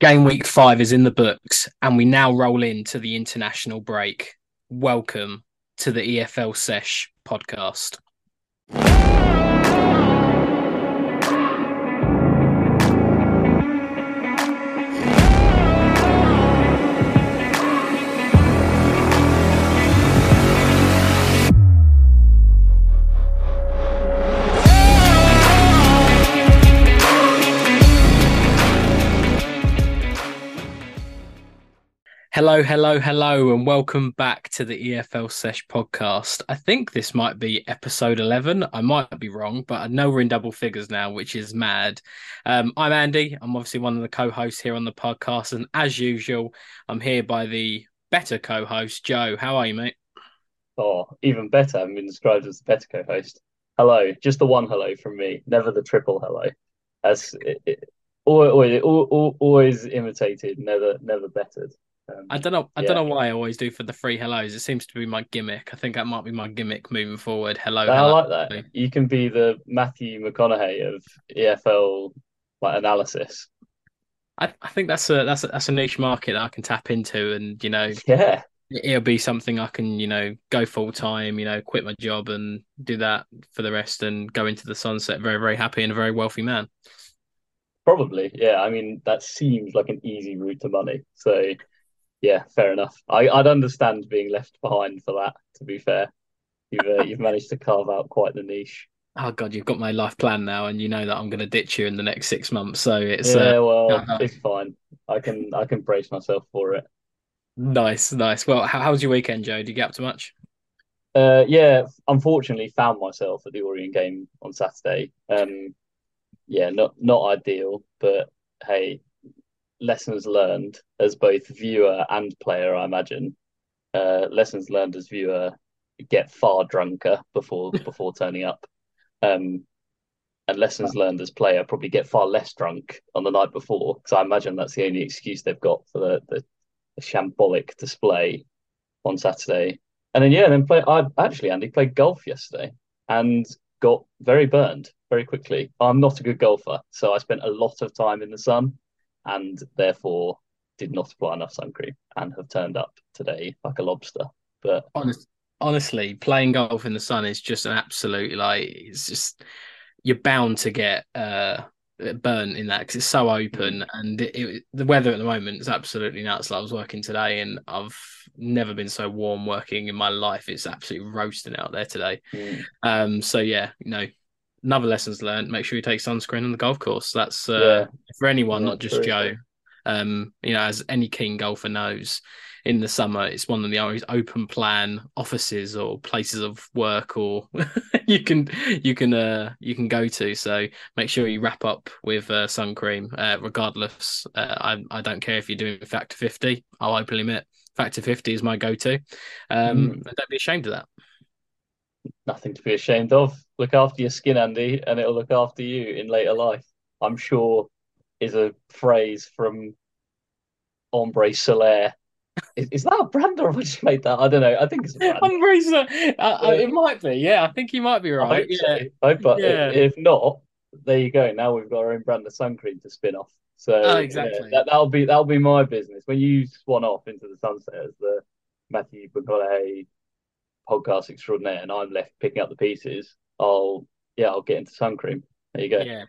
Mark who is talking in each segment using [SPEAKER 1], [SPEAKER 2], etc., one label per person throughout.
[SPEAKER 1] Game week five is in the books, and we now roll into the international break. Welcome to the EFL Sesh podcast. Hello, hello, hello, and welcome back to the EFL Sesh podcast. I think this might be episode 11. I might be wrong, but I know we're in double figures now, which is mad. Um, I'm Andy. I'm obviously one of the co hosts here on the podcast. And as usual, I'm here by the better co host, Joe. How are you, mate?
[SPEAKER 2] Oh, even better. I've been described as the better co host. Hello. Just the one hello from me, never the triple hello. As it, it, always, always, always imitated, never, never bettered.
[SPEAKER 1] Um, I don't know. I yeah. don't know why I always do for the three hellos. It seems to be my gimmick. I think that might be my gimmick moving forward. Hello. I
[SPEAKER 2] hello. like that. You can be the Matthew McConaughey of EFL like analysis.
[SPEAKER 1] I, I think that's a that's a, that's a niche market that I can tap into, and you know,
[SPEAKER 2] yeah,
[SPEAKER 1] it'll be something I can you know go full time. You know, quit my job and do that for the rest, and go into the sunset very very happy and a very wealthy man.
[SPEAKER 2] Probably, yeah. I mean, that seems like an easy route to money. So yeah, fair enough. I, would understand being left behind for that. To be fair, you've uh, you've managed to carve out quite the niche.
[SPEAKER 1] Oh god, you've got my life plan now, and you know that I'm going to ditch you in the next six months. So it's
[SPEAKER 2] yeah, uh, well, uh, it's fine. I can I can brace myself for it.
[SPEAKER 1] Nice, nice. Well, how, how was your weekend, Joe? Did you get up to much?
[SPEAKER 2] Uh, yeah, unfortunately, found myself at the Orient game on Saturday. Um, yeah, not not ideal, but hey, lessons learned as both viewer and player, I imagine. Uh, lessons learned as viewer get far drunker before before turning up. Um, and lessons learned as player probably get far less drunk on the night before because I imagine that's the only excuse they've got for the, the, the shambolic display on Saturday. And then yeah, then play. I actually Andy played golf yesterday and got very burned very quickly. I'm not a good golfer, so I spent a lot of time in the sun and therefore did not apply enough sun cream and have turned up today like a lobster. But
[SPEAKER 1] Honest, honestly, playing golf in the sun is just an absolute like it's just you're bound to get uh burnt in that because it's so open mm. and it, it, the weather at the moment is absolutely nuts. Like I was working today and I've never been so warm working in my life. It's absolutely roasting out there today. Mm. Um, so yeah, you know, another lessons learned: make sure you take sunscreen on the golf course. That's uh, yeah. for anyone, not just Joe. Um, you know, as any keen golfer knows, in the summer it's one of the only open plan offices or places of work or you can you can uh you can go to. So make sure you wrap up with uh, sun cream, uh, regardless. Uh, I I don't care if you're doing factor fifty. I'll openly admit factor fifty is my go to. Um, mm. don't be ashamed of that
[SPEAKER 2] nothing to be ashamed of. Look after your skin, Andy, and it'll look after you in later life. I'm sure is a phrase from Ambre Solaire. Is, is that a brand or have I just made that? I don't know. I think it's.
[SPEAKER 1] Ambre Solaire. Uh, uh, it might be. Yeah, I think you might be right.
[SPEAKER 2] yeah. So. but yeah. if not, there you go. Now we've got our own brand of sun cream to spin off. So
[SPEAKER 1] oh, exactly.
[SPEAKER 2] Yeah, that, that'll be that'll be my business. When you swan off into the sunset as the Matthew McConaughey podcast extraordinaire and I'm left picking up the pieces, I'll yeah, I'll get into sun cream. There you go.
[SPEAKER 1] Yeah,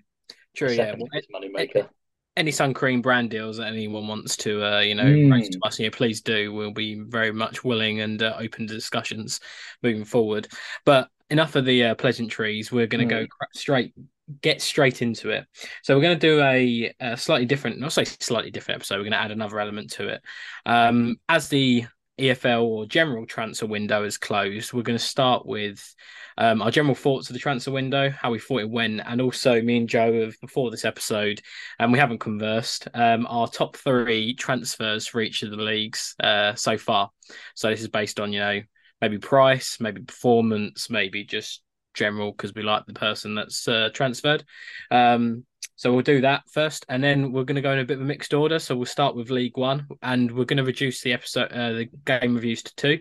[SPEAKER 1] true. Second yeah, well,
[SPEAKER 2] money maker.
[SPEAKER 1] Any sun cream brand deals that anyone wants to, uh, you know, mm. to us, yeah, please do. We'll be very much willing and uh, open to discussions moving forward. But enough of the uh, pleasantries. We're going to mm. go straight get straight into it. So we're going to do a, a, slightly different, not say slightly different episode. We're going to add another element to it. Um, as the EFL or general transfer window is closed, we're going to start with um, our general thoughts of the transfer window, how we thought it went, and also me and Joe have before this episode, and we haven't conversed, um, our top three transfers for each of the leagues uh, so far. So this is based on, you know, maybe price, maybe performance, maybe just general because we like the person that's uh, transferred. Um, so we'll do that first, and then we're going to go in a bit of a mixed order. So we'll start with League One, and we're going to reduce the episode, uh, the game reviews to two.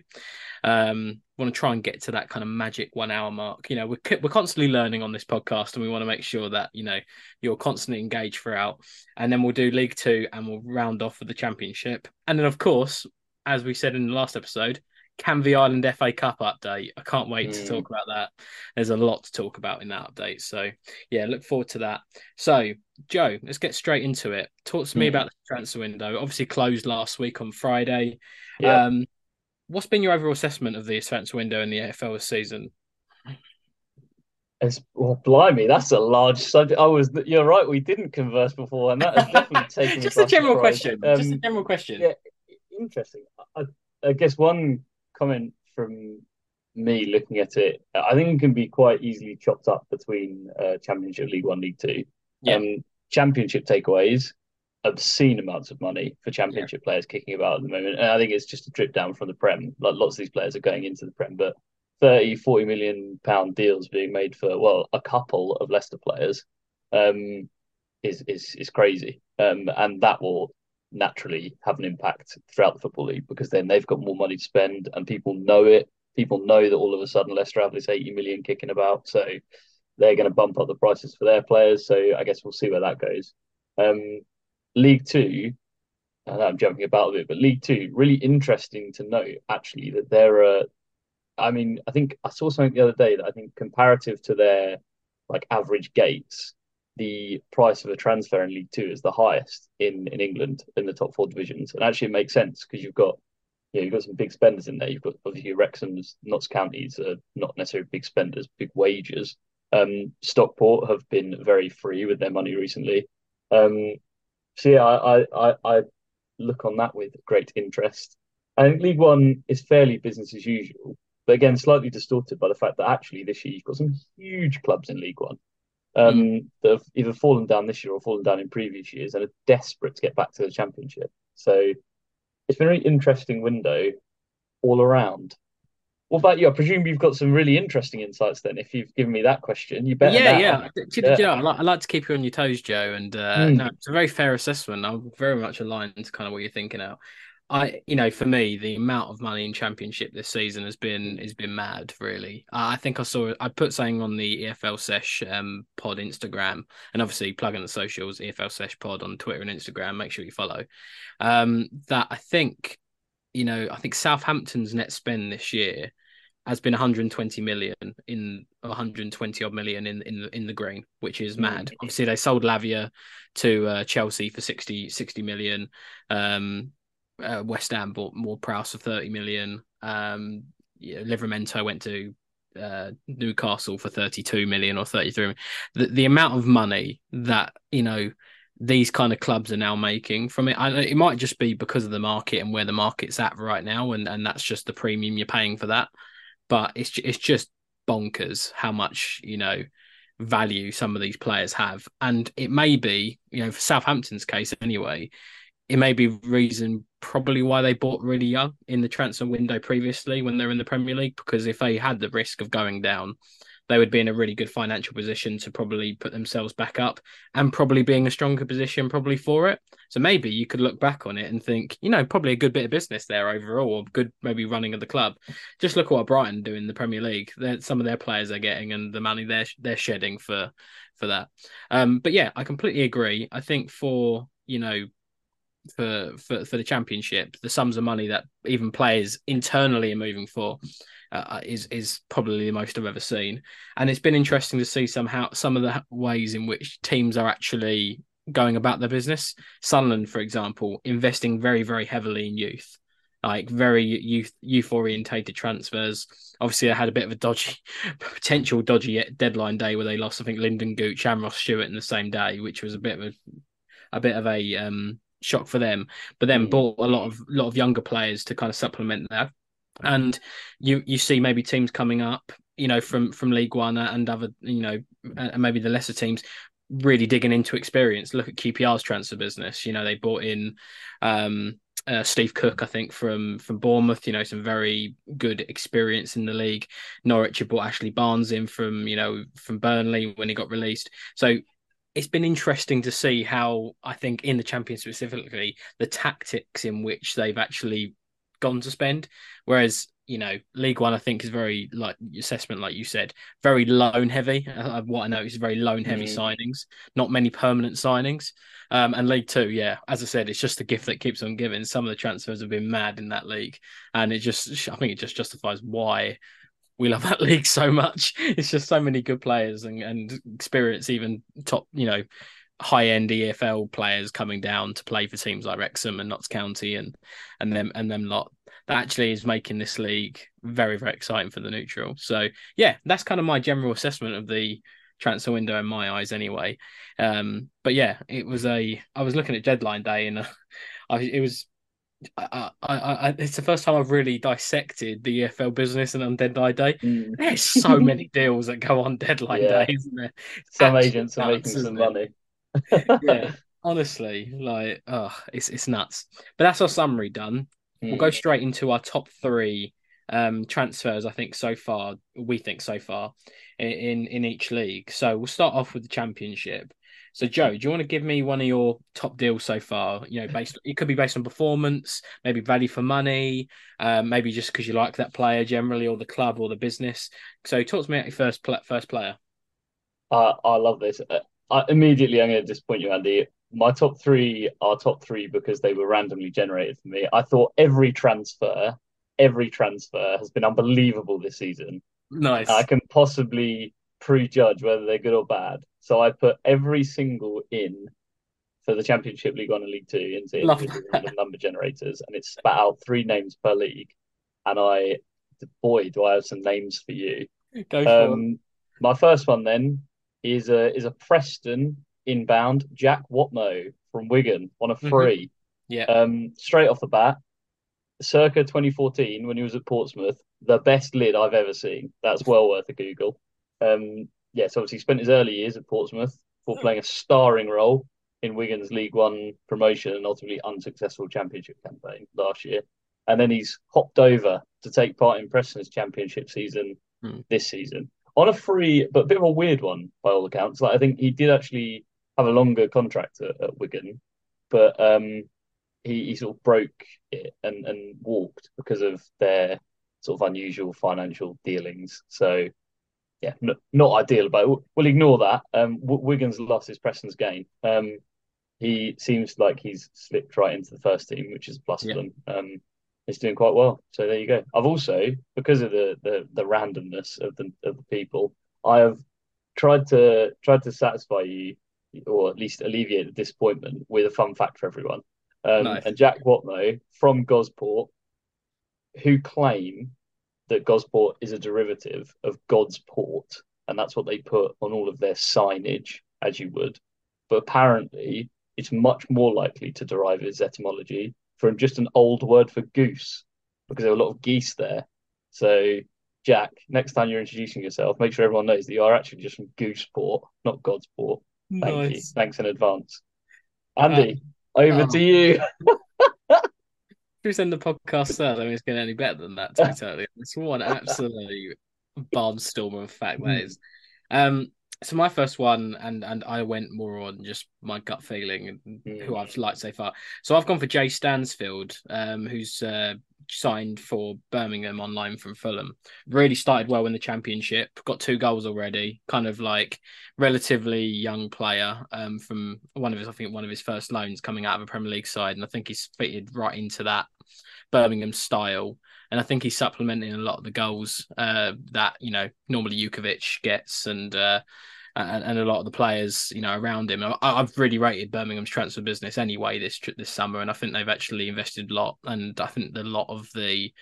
[SPEAKER 1] Um, want to try and get to that kind of magic one hour mark. You know, we're we're constantly learning on this podcast, and we want to make sure that you know you're constantly engaged throughout. And then we'll do League Two, and we'll round off with the Championship, and then of course, as we said in the last episode, Canvey Island FA Cup update. I can't wait mm. to talk about that. There's a lot to talk about in that update. So yeah, look forward to that. So Joe, let's get straight into it. Talk to me mm. about the transfer window. Obviously closed last week on Friday. Yeah. Um, what's been your overall assessment of the transfer window in the EFL season?
[SPEAKER 2] It's well, blimey, that's a large subject. I was, you're right. We didn't converse before, and that has definitely taken
[SPEAKER 1] just a general question. Um, just a general question.
[SPEAKER 2] Yeah, interesting. I, I guess one comment from me looking at it, I think it can be quite easily chopped up between uh, Championship, League One, League Two. Yeah. Um, championship takeaways, obscene amounts of money for Championship yeah. players kicking about at the moment, and I think it's just a drip down from the Prem. Like lots of these players are going into the Prem, but 30, 40 million pound deals being made for well a couple of Leicester players um, is is is crazy, um, and that will naturally have an impact throughout the football league because then they've got more money to spend and people know it. People know that all of a sudden Leicester have this 80 million kicking about, so they're going to bump up the prices for their players. So I guess we'll see where that goes. Um, League Two, I'm jumping about a bit, but League Two, really interesting to note actually that there are. I mean, I think I saw something the other day that I think comparative to their like average gates, the price of a transfer in League Two is the highest in in England in the top four divisions, and actually it makes sense because you've got you know, you've got some big spenders in there. You've got obviously Wrexham's, Notts Counties are not necessarily big spenders, big wages. Um, Stockport have been very free with their money recently. Um, so yeah, I, I I look on that with great interest. I think League One is fairly business as usual, but again, slightly distorted by the fact that actually this year you've got some huge clubs in League One um, mm. that have either fallen down this year or fallen down in previous years and are desperate to get back to the championship. So it's been a really interesting window all around. What about you? I presume you've got some really interesting insights then. If you've given me that question, you better.
[SPEAKER 1] Yeah, yeah. yeah. yeah I, like, I, like, to keep you on your toes, Joe. And uh, mm. no, it's a very fair assessment. I'm very much aligned to kind of what you're thinking out. I, you know, for me, the amount of money in Championship this season has been has been mad. Really, I think I saw I put something on the EFL Sesh um, Pod Instagram, and obviously plug in the socials EFL Sesh Pod on Twitter and Instagram. Make sure you follow. Um, that I think, you know, I think Southampton's net spend this year has been 120 million in 120 odd million in in the, in the green, which is mad. Mm. Obviously, they sold Lavia to uh, Chelsea for 60 60 million. Um, uh, West Ham bought Ward-Prowse for 30 million. Um, yeah, Livramento went to uh, Newcastle for 32 million or 33 million. The, the amount of money that, you know, these kind of clubs are now making from it. I, it might just be because of the market and where the market's at right now, and, and that's just the premium you're paying for that. But it's it's just bonkers how much you know value some of these players have, and it may be you know for Southampton's case anyway, it may be reason probably why they bought really young in the transfer window previously when they're in the Premier League because if they had the risk of going down, they would be in a really good financial position to probably put themselves back up and probably being a stronger position probably for it. So maybe you could look back on it and think, you know, probably a good bit of business there overall, or good maybe running of the club. Just look at what Brighton do in the Premier League. They're, some of their players are getting and the money they're they're shedding for for that. Um, but yeah, I completely agree. I think for you know for for for the championship, the sums of money that even players internally are moving for. Uh, is is probably the most I've ever seen, and it's been interesting to see somehow some of the ways in which teams are actually going about their business. Sunderland, for example, investing very very heavily in youth, like very youth youth orientated transfers. Obviously, they had a bit of a dodgy potential dodgy deadline day where they lost I think Lynden Gooch and Ross Stewart in the same day, which was a bit of a a bit of a um, shock for them. But then mm. bought a lot of lot of younger players to kind of supplement that. And you you see maybe teams coming up, you know, from from League One and other, you know, and maybe the lesser teams really digging into experience. Look at QPR's transfer business. You know, they bought in um, uh, Steve Cook, I think, from from Bournemouth. You know, some very good experience in the league. Norwich have bought Ashley Barnes in from you know from Burnley when he got released. So it's been interesting to see how I think in the champion specifically the tactics in which they've actually gone to spend. Whereas you know, League One, I think, is very like assessment, like you said, very loan heavy. Uh, what I know is very loan heavy mm. signings, not many permanent signings. Um, and League Two, yeah, as I said, it's just a gift that keeps on giving. Some of the transfers have been mad in that league, and it just, I think, it just justifies why we love that league so much. It's just so many good players and and experience, even top, you know, high end EFL players coming down to play for teams like Wrexham and Notts County and and them and them lot that actually is making this league very very exciting for the neutral. So yeah, that's kind of my general assessment of the transfer window in my eyes anyway. Um, but yeah, it was a I was looking at deadline day and uh, I, it was I, I, I, it's the first time I've really dissected the EFL business and on deadline day. Mm. There's so many deals that go on deadline yeah. day, isn't there?
[SPEAKER 2] Some agents are making some money.
[SPEAKER 1] yeah, honestly, like, oh, it's it's nuts. But that's our summary done. Mm. We'll go hmm. straight into our top three um, transfers. I think so far, we think so far in in each league. So we'll start off with the championship. So Joe, do you want to give me one of your top deals so far? You know, based it could be based on performance, maybe value for money, um, maybe just because you like that player generally, or the club, or the business. So talk to me about your first first player.
[SPEAKER 2] Uh, I love this. Uh, I, immediately, I'm going to disappoint you, Andy. My top three are top three because they were randomly generated for me. I thought every transfer, every transfer has been unbelievable this season.
[SPEAKER 1] Nice.
[SPEAKER 2] I can possibly prejudge whether they're good or bad. So I put every single in for the Championship League One and League Two into random number generators, and it spat out three names per league. And I, boy, do I have some names for you.
[SPEAKER 1] Go for um,
[SPEAKER 2] it. My first one then is a is a Preston inbound Jack Whatmough from Wigan on a mm-hmm. free.
[SPEAKER 1] Mm-hmm. Yeah.
[SPEAKER 2] Um, straight off the bat, circa 2014 when he was at Portsmouth, the best lid I've ever seen. That's well worth a Google. Um, yes, obviously spent his early years at Portsmouth for playing a starring role in Wigan's League One promotion and ultimately unsuccessful Championship campaign last year. And then he's hopped over to take part in Preston's Championship season hmm. this season on a free, but a bit of a weird one by all accounts. Like I think he did actually have a longer contract at, at Wigan, but um, he, he sort of broke it and, and walked because of their sort of unusual financial dealings. So yeah, not ideal, but we'll ignore that. Um, w- Wigan's lost his Preston's game. Um, he seems like he's slipped right into the first team, which is a plus yeah. for them. Um, he's doing quite well. So there you go. I've also, because of the the, the randomness of the of the people, I have tried to tried to satisfy you, or at least alleviate the disappointment with a fun fact for everyone. Um, nice. And Jack Whatmough from Gosport, who claim that Gosport is a derivative of God's Port, and that's what they put on all of their signage, as you would. But apparently, it's much more likely to derive its etymology from just an old word for goose, because there were a lot of geese there. So, Jack, next time you're introducing yourself, make sure everyone knows that you are actually just from Gooseport, not Godsport. Thank nice. you. Thanks in advance. Andy, uh, over um, to you.
[SPEAKER 1] Who's in the podcast there? I mean, it's getting any better than that, totally honest. What an absolute barnstormer of fact that is. Um, so my first one, and and I went more on just my gut feeling and mm. who I've liked so far. So I've gone for Jay Stansfield, um, who's uh, signed for Birmingham online from Fulham. Really started well in the championship, got two goals already. Kind of like relatively young player um, from one of his, I think one of his first loans coming out of a Premier League side, and I think he's fitted right into that Birmingham style. And I think he's supplementing a lot of the goals uh, that you know normally Jutkiewicz gets, and uh, and, and a lot of the players, you know, around him. I, have really rated Birmingham's transfer business anyway this this summer, and I think they've actually invested a lot. And I think a lot of the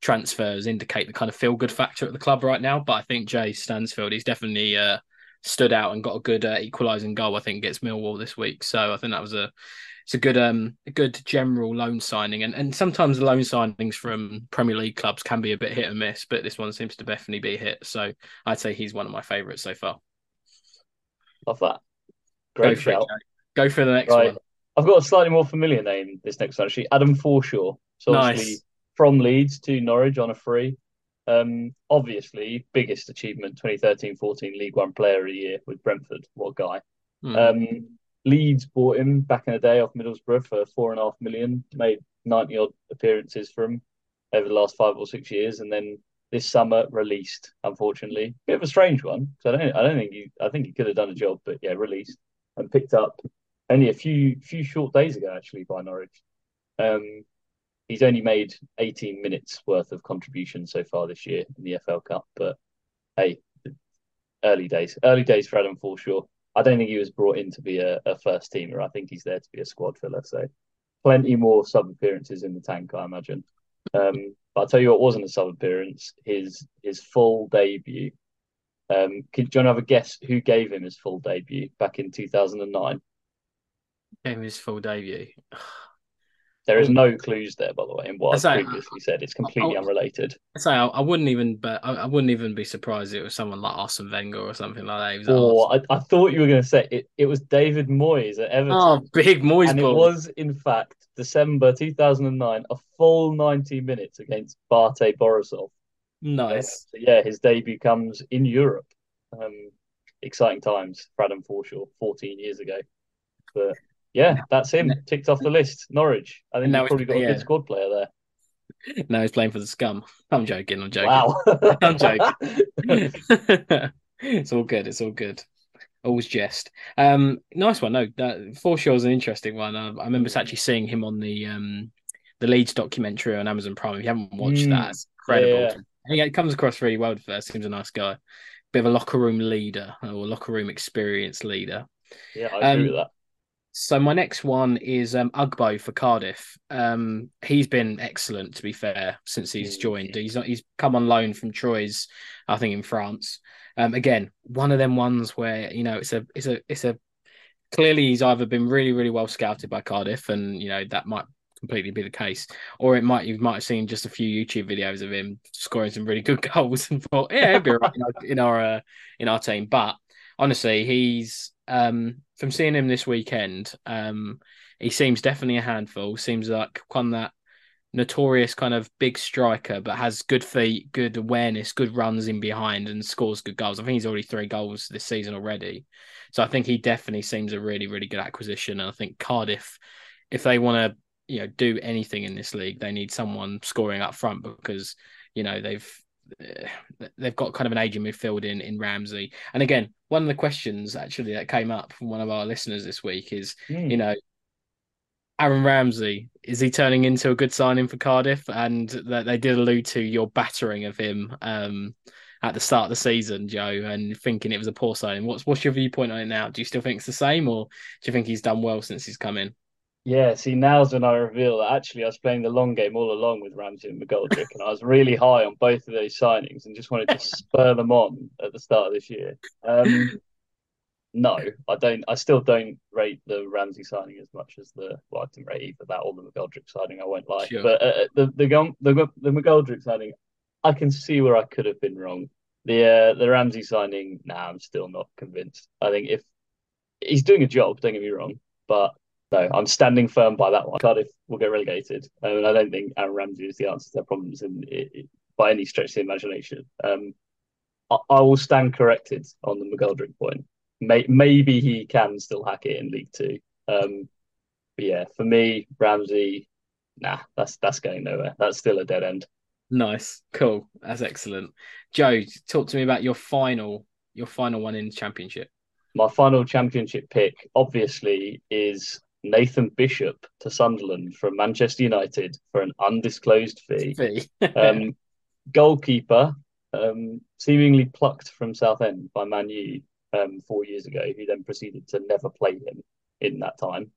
[SPEAKER 1] transfers indicate the kind of feel good factor at the club right now. But I think Jay Stansfield, he's definitely uh, stood out and got a good uh, equalising goal. I think against Millwall this week. So I think that was a it's a good um a good general loan signing. And and sometimes loan signings from Premier League clubs can be a bit hit and miss, but this one seems to definitely be hit. So I'd say he's one of my favourites so far.
[SPEAKER 2] Love that. Great Go shout.
[SPEAKER 1] It, Go for the next right. one.
[SPEAKER 2] I've got a slightly more familiar name this next one, actually. Adam Forshaw. So nice. from Leeds to Norwich on a free. Um, obviously, biggest achievement 2013-14 League One Player of the Year with Brentford. What a guy! Mm. Um, Leeds bought him back in the day off Middlesbrough for four and a half million. Made ninety odd appearances for him. over the last five or six years, and then this summer released. Unfortunately, bit of a strange one. So I don't I don't think he I think he could have done a job, but yeah, released and picked up only a few few short days ago actually by Norwich. Um, he's only made 18 minutes worth of contribution so far this year in the FL Cup, but hey, early days, early days for Adam Forshaw. I don't think he was brought in to be a, a first teamer. I think he's there to be a squad filler. So plenty more sub appearances in the tank, I imagine. Um, but I'll tell you what wasn't a sub appearance, his his full debut. Um, can, do you want to have a guess who gave him his full debut back in 2009?
[SPEAKER 1] Gave him his full debut.
[SPEAKER 2] There is no clues there, by the way, in what I, previously said. It's completely I, unrelated.
[SPEAKER 1] I say I, I, wouldn't even, but I, wouldn't even be surprised if it was someone like Arsene Wenger or something like
[SPEAKER 2] that. Or I, I, thought you were going to say it. It was David Moyes at Everton.
[SPEAKER 1] Oh, big Moyes!
[SPEAKER 2] And ball. it was, in fact, December 2009, a full 90 minutes against Bate Borisov.
[SPEAKER 1] Nice.
[SPEAKER 2] Uh, so yeah, his debut comes in Europe. Um, exciting times for Adam Forshaw 14 years ago. But yeah, that's him. Ticked off the list. Norwich. I think now probably got a good squad player there.
[SPEAKER 1] Now he's playing for the scum. I'm joking. I'm joking. Wow. I'm joking. it's all good. It's all good. Always jest. Um, nice one. No, that Forshaw is an interesting one. I, I remember actually seeing him on the um the Leeds documentary on Amazon Prime. If you haven't watched mm, that, it's incredible. Yeah, yeah. it comes across really well. First, seems a nice guy. Bit of a locker room leader or locker room experience leader.
[SPEAKER 2] Yeah, I agree um, with that.
[SPEAKER 1] So my next one is um, Ugbo for Cardiff. Um, he's been excellent, to be fair, since he's joined. He's not, he's come on loan from Troyes, I think, in France. Um, again, one of them ones where you know it's a it's a it's a clearly he's either been really really well scouted by Cardiff, and you know that might completely be the case, or it might you might have seen just a few YouTube videos of him scoring some really good goals and thought, yeah, he'll be right in our uh, in our team. But honestly, he's um, from seeing him this weekend, um, he seems definitely a handful. Seems like one that notorious kind of big striker, but has good feet, good awareness, good runs in behind, and scores good goals. I think he's already three goals this season already. So I think he definitely seems a really, really good acquisition. And I think Cardiff, if they want to, you know, do anything in this league, they need someone scoring up front because you know they've they've got kind of an aging midfield in in Ramsey. And again, one of the questions actually that came up from one of our listeners this week is, mm. you know, Aaron Ramsey is he turning into a good signing for Cardiff? And that they did allude to your battering of him um, at the start of the season, Joe, and thinking it was a poor signing. What's what's your viewpoint on it now? Do you still think it's the same, or do you think he's done well since he's come in?
[SPEAKER 2] Yeah, see, now's when I reveal that actually I was playing the long game all along with Ramsey and McGoldrick, and I was really high on both of those signings and just wanted to spur them on at the start of this year. Um, no, I don't. I still don't rate the Ramsey signing as much as the. Well, I didn't rate either that or the McGoldrick signing. I won't lie, sure. but uh, uh the the the the McGoldrick signing, I can see where I could have been wrong. The uh, the Ramsey signing, nah, I'm still not convinced. I think if he's doing a job, don't get me wrong, but no, I'm standing firm by that one. Cardiff will get relegated, um, and I don't think Aaron Ramsey is the answer to their problems in, in, by any stretch of the imagination. Um, I, I, will stand corrected on the McGoldrick point. May, maybe he can still hack it in League Two. Um, but yeah, for me, Ramsey, nah, that's that's going nowhere. That's still a dead end.
[SPEAKER 1] Nice, cool, that's excellent. Joe, talk to me about your final, your final one in the championship.
[SPEAKER 2] My final championship pick, obviously, is Nathan Bishop to Sunderland from Manchester United for an undisclosed fee. fee. um, goalkeeper, um, seemingly plucked from Southend by Man U um, four years ago, who then proceeded to never play him in that time.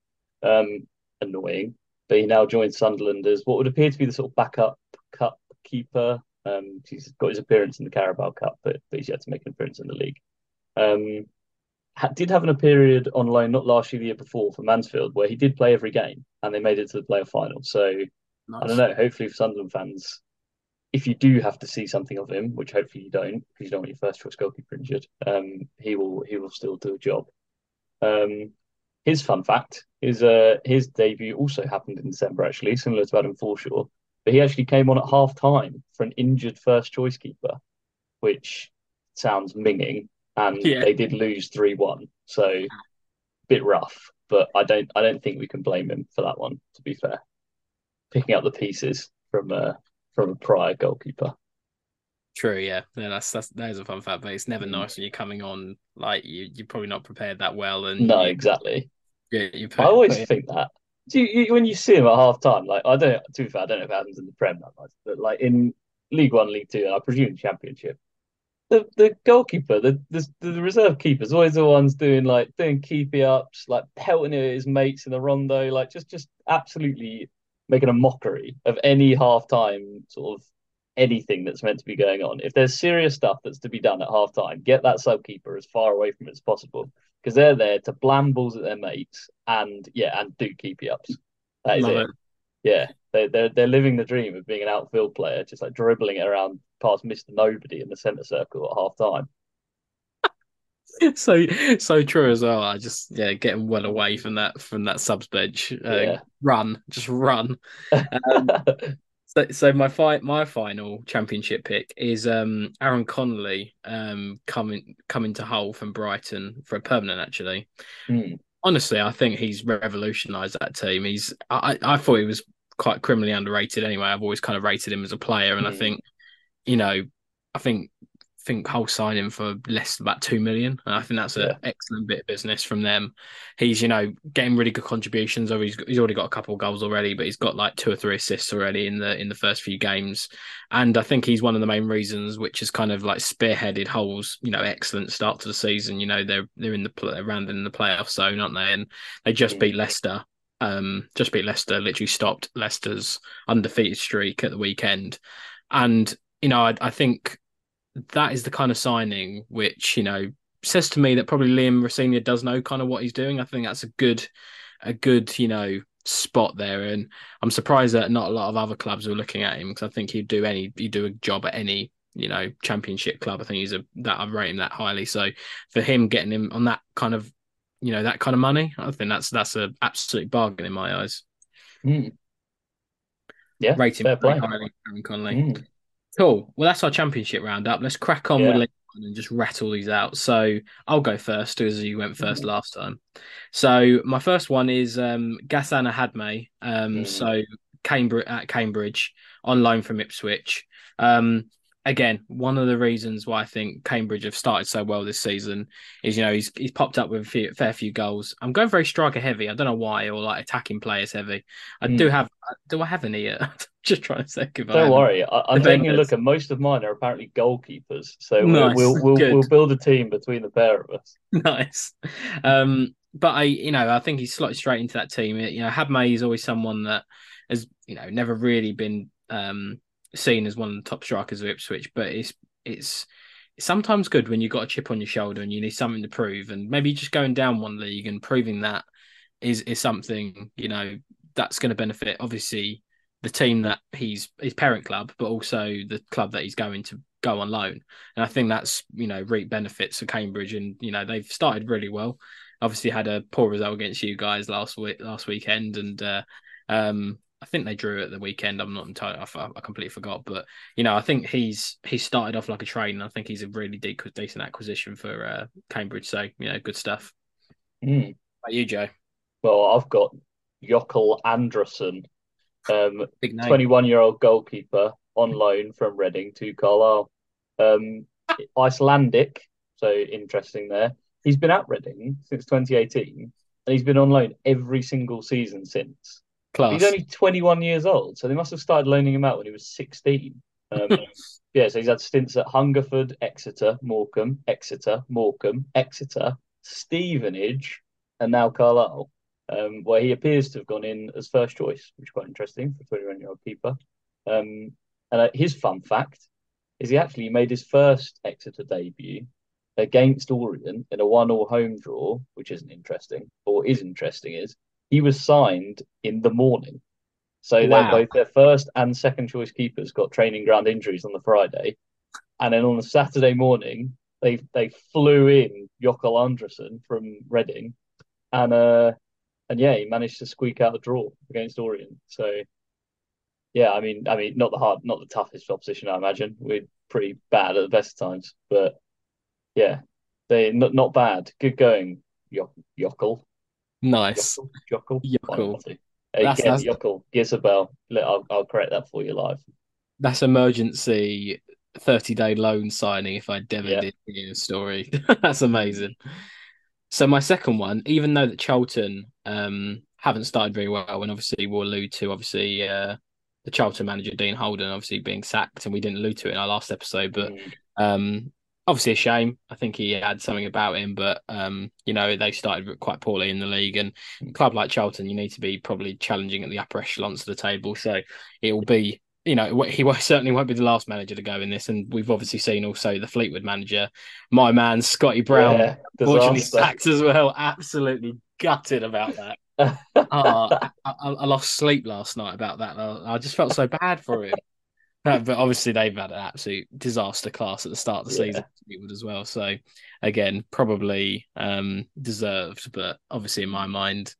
[SPEAKER 2] Um, annoying. But he now joins Sunderland as what would appear to be the sort of backup cup keeper. Um, he's got his appearance in the Carabao Cup, but, but he's yet to make an appearance in the league. Um, did have a period on loan not last year, the year before for Mansfield, where he did play every game and they made it to the playoff final. So nice. I don't know. Hopefully, for Sunderland fans, if you do have to see something of him, which hopefully you don't, because you don't want your first choice goalkeeper injured, um, he will he will still do a job. Um, his fun fact is uh, his debut also happened in December, actually, similar to Adam Forshaw, but he actually came on at half time for an injured first choice keeper, which sounds minging and yeah. they did lose three one. So a bit rough, but I don't I don't think we can blame him for that one. To be fair, picking up the pieces from uh, from a prior goalkeeper.
[SPEAKER 1] True, yeah, yeah. That's that's that is a fun fact, but it's never
[SPEAKER 2] Mm.
[SPEAKER 1] nice when you're coming on like you you're probably not prepared that well, and
[SPEAKER 2] No,
[SPEAKER 1] you,
[SPEAKER 2] exactly.
[SPEAKER 1] you, you
[SPEAKER 2] I always
[SPEAKER 1] put
[SPEAKER 2] think that. Do you, you, when you see him at half time, like I don't to be fair, I don't know if it happens in the Prem that much, but like in League One, League Two, and I presume Championship, the the goalkeeper, the the, the reserve keeper's always the ones doing like doing keepy ups, like pelting at his mates in the rondo, like just just absolutely making a mockery of any half time sort of anything that's meant to be going on. If there's serious stuff that's to be done at half time, get that sub keeper as far away from it as possible because they're there to blam balls at their mates and yeah, and do keepy ups. That is
[SPEAKER 1] Love
[SPEAKER 2] it.
[SPEAKER 1] it.
[SPEAKER 2] Yeah, they they're they're living the dream of being an outfield player, just like dribbling it around past Mister Nobody in the centre circle at half time.
[SPEAKER 1] so so true as well. I just yeah, getting well away from that from that subs bench. Uh,
[SPEAKER 2] Yeah.
[SPEAKER 1] Run, just run. Um, So, so my fi- my final championship pick is um Aaron Connolly um coming coming to Hull from Brighton for a permanent actually.
[SPEAKER 2] Hmm.
[SPEAKER 1] Honestly, I think he's revolutionised that team. He's I I thought he was quite criminally underrated anyway. I've always kind of rated him as a player, and I
[SPEAKER 2] Hmm.
[SPEAKER 1] think you know I think think Hull signed him for less than about two million. And I think that's an
[SPEAKER 2] Yeah.
[SPEAKER 1] excellent bit of business from them. He's you know getting really good contributions. Over he's he's already got a couple of goals already, but he's got like two or three assists already in the in the first few games. And I think he's one of the main reasons, which has kind of like spearheaded Hull's you know excellent start to the season. You know they're they're in the play, around in the playoff zone, aren't they? And they just
[SPEAKER 2] Mm.
[SPEAKER 1] beat Leicester. Um, just beat Leicester. Literally stopped Leicester's undefeated streak at the weekend. And you know I, I think that is the kind of signing which you know says to me that probably Liam Rosenior does know kind of what he's doing. I think that's a good, a good you know spot there, and I'm surprised that not a lot of other clubs are looking at him because I think he'd do any he'd do a job at any you know championship club. I think he's a that I rate him that highly. So for him getting him on that kind of you know that kind of money, I think that's that's an absolute bargain in my eyes.
[SPEAKER 2] Hmm. Yeah,
[SPEAKER 1] rating
[SPEAKER 2] fair play.
[SPEAKER 1] highly, Aaron Connolly.
[SPEAKER 2] Hmm.
[SPEAKER 1] Cool. Well, that's our championship roundup. Let's crack on with League One and just rattle these out. So I'll go first, as you went first
[SPEAKER 2] Mhm.
[SPEAKER 1] last time. So my first one is um, Gassan Ahadme. Um,
[SPEAKER 2] Mhm.
[SPEAKER 1] So Cambridge at Cambridge on loan from Ipswich. Um, again, one of the reasons why I think Cambridge have started so well this season is you know he's he's popped up with a few, fair few goals. I'm going very striker heavy. I don't know why, or like attacking players heavy. I do
[SPEAKER 2] Mm.
[SPEAKER 1] have. Do I have any? Uh, just trying to think if I
[SPEAKER 2] Don't worry, I, I'm taking a look, at most of mine are apparently goalkeepers. So we'll
[SPEAKER 1] Nice,
[SPEAKER 2] we'll we'll,
[SPEAKER 1] good.
[SPEAKER 2] we'll build a team between the pair of us.
[SPEAKER 1] nice. Um, but I, you know, I think he's slotted straight into that team. You know, Hadmay is always someone that has, you know, never really been um seen as one of the top strikers of Ipswich, but it's it's it's sometimes good when you've got a chip on your shoulder and you need something to prove, and maybe just going down one league and proving that is is something you know that's going to benefit obviously the team that he's his parent club, but also the club that he's going to go on loan. And I think that's you know reap benefits for Cambridge, and you know they've started really well. Obviously had a poor result against you guys last week last weekend, and uh, um, I think they drew at the weekend. I'm not entirely. I, I completely forgot, but you know I think he's he started off like a train. and I think he's a really de- decent acquisition for uh, Cambridge. So you know good stuff. How about you, Joe?
[SPEAKER 2] Well, I've got Jökull Andrésson, um,
[SPEAKER 1] Big
[SPEAKER 2] 21 year old goalkeeper on loan from Reading to Carlisle. Um, Icelandic, so interesting there. He's been at Reading since 2018 and he's been on loan every single season since.
[SPEAKER 1] Class.
[SPEAKER 2] He's only 21 years old, so they must have started loaning him out when he was 16. Um, yeah, so he's had stints at Hungerford, Exeter, Morecambe, Exeter, Morecambe, Exeter, Stevenage, and now Carlisle, um, where he appears to have gone in as first choice, which is quite interesting for a 21 year old keeper. Um, and uh, his fun fact is he actually made his first Exeter debut against Orient in a one-all home draw, which isn't interesting. But what is interesting is he was signed in the morning. So
[SPEAKER 1] Wow.
[SPEAKER 2] both their first and second choice keepers got training ground injuries on the Friday. And then on the Saturday morning, they they flew in Jökull Andrésson from Reading. And uh and yeah, he managed to squeak out a draw against Orient. So yeah, I mean I mean not the hard not the toughest opposition, I imagine. We're pretty bad at the best of times. But yeah, they not not bad. Good going, Jok- Jökull.
[SPEAKER 1] Nice.
[SPEAKER 2] The two. Hey,
[SPEAKER 1] That's-
[SPEAKER 2] Again,
[SPEAKER 1] that's-
[SPEAKER 2] Jökull. Give a bell. I'll, I'll correct that for you live.
[SPEAKER 1] That's emergency 30 day loan signing if I ever
[SPEAKER 2] Yeah.
[SPEAKER 1] did hear a story. That's amazing. So my second one, even though that Charlton um haven't started very well, and obviously we'll allude to obviously uh the Charlton manager Dean Holden obviously being sacked, and we didn't allude to it in our last episode, but
[SPEAKER 2] Mm.
[SPEAKER 1] um obviously a shame. I think he had something about him, but um you know they started quite poorly in the league, and a club like Charlton, you need to be probably challenging at the upper echelons of the table. So it will be you know, he certainly won't be the last manager to go in this. And we've obviously seen also the Fleetwood manager, my man, Scotty Brown,
[SPEAKER 2] Yeah,
[SPEAKER 1] fortunately sacked as well. Absolutely gutted about that. Oh, I, I, I lost sleep last night about that. I, I just felt so bad for him. No, but obviously they've had an absolute disaster class at the start of the
[SPEAKER 2] Yeah.
[SPEAKER 1] season as well. So again, probably um, deserved, but obviously in my mind,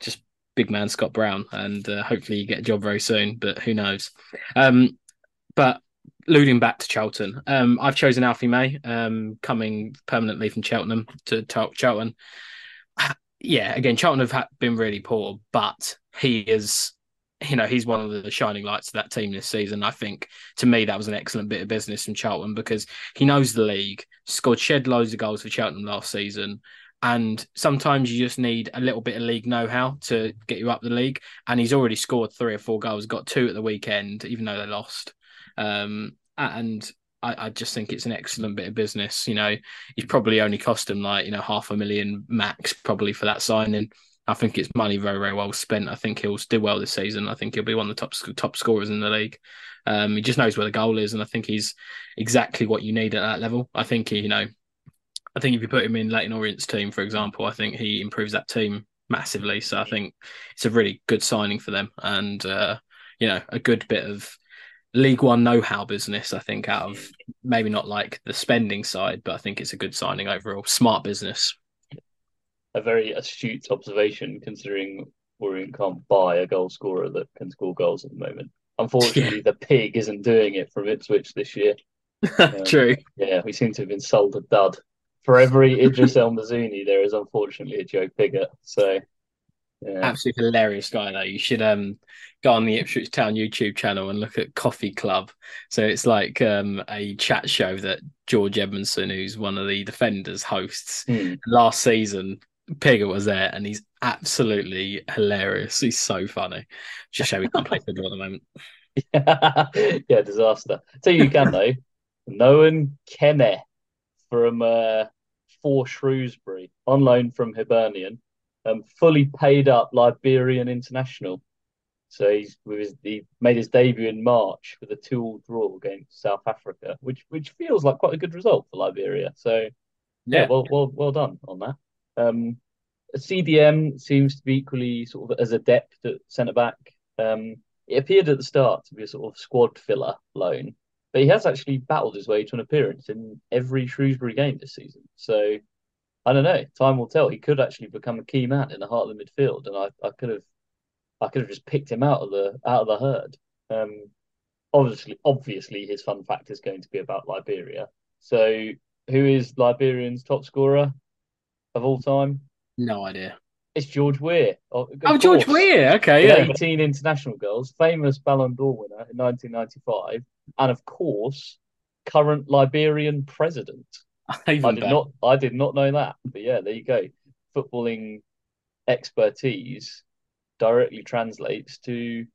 [SPEAKER 1] just big man Scott Brown, and uh, hopefully you get a job very soon. But who knows? Um, but alluding back to Charlton, um, I've chosen Alfie May, um, coming permanently from Cheltenham to Chel- Charlton. Yeah, again, Charlton have been really poor, but he is, you know, he's one of the shining lights of that team this season. I think to me that was an excellent bit of business from Charlton because he knows the league, scored shed loads of goals for Cheltenham last season. And sometimes you just need a little bit of league know-how to get you up the league. And he's already scored three or four goals, got two at the weekend, even though they lost. Um, and I, I just think it's an excellent bit of business. You know, he's probably only cost him like you know half a million max probably for that signing. I think it's money very very well spent. I think he'll do well this season. I think he'll be one of the top top scorers in the league. Um, he just knows where the goal is, and I think he's exactly what you need at that level. I think he, you know, I think if you put him in Leyton Orient's team, for example, I think he improves that team massively. So I think it's a really good signing for them, and uh, you know, a good bit of League One know-how business. I think out of maybe not like the spending side, but I think it's a good signing overall. Smart business.
[SPEAKER 2] A very astute observation, considering Orient can't buy a goal scorer that can score goals at the moment. Unfortunately, the pig isn't doing it from Ipswich this year.
[SPEAKER 1] True.
[SPEAKER 2] Yeah, we seem to have been sold a dud. For every Idris El Mizouni, there is unfortunately a Joe Pigott. So, yeah.
[SPEAKER 1] Absolutely hilarious guy though. You should um go on the Ipswich Town YouTube channel and look at Coffee Club. So it's like um a chat show that George Edmundson, who's one of the defenders, hosts.
[SPEAKER 2] Hmm.
[SPEAKER 1] Last season, Pigott was there and he's absolutely hilarious. He's so funny. Just show we can't play football at the moment.
[SPEAKER 2] yeah, disaster. So you, can though. Nohan Kenneh from uh, for Shrewsbury on loan from Hibernian, um, fully paid up Liberian international. So he's with his, he made his debut in March with a two-all draw against South Africa, which which feels like quite a good result for Liberia. So yeah, well well well done on that. Um, CDM seems to be equally sort of as adept at centre back. Um, it appeared at the start to be a sort of squad filler loan, but he has actually battled his way to an appearance in every Shrewsbury game this season. So I don't know. Time will tell. He could actually become a key man in the heart of the midfield, and I, I could have I could have just picked him out of the out of the herd. Um, obviously, obviously, his fun fact is going to be about Liberia. So, who is Liberian's top scorer of all time?
[SPEAKER 1] No idea.
[SPEAKER 2] It's George Weah. Of, oh, of
[SPEAKER 1] Oh, George. Weah. Okay, yeah.
[SPEAKER 2] 18 international goals, famous Ballon d'Or winner in 1995, and of course, current Liberian president. I
[SPEAKER 1] Even
[SPEAKER 2] did not I did not know that. But yeah, there you go. Footballing expertise directly translates to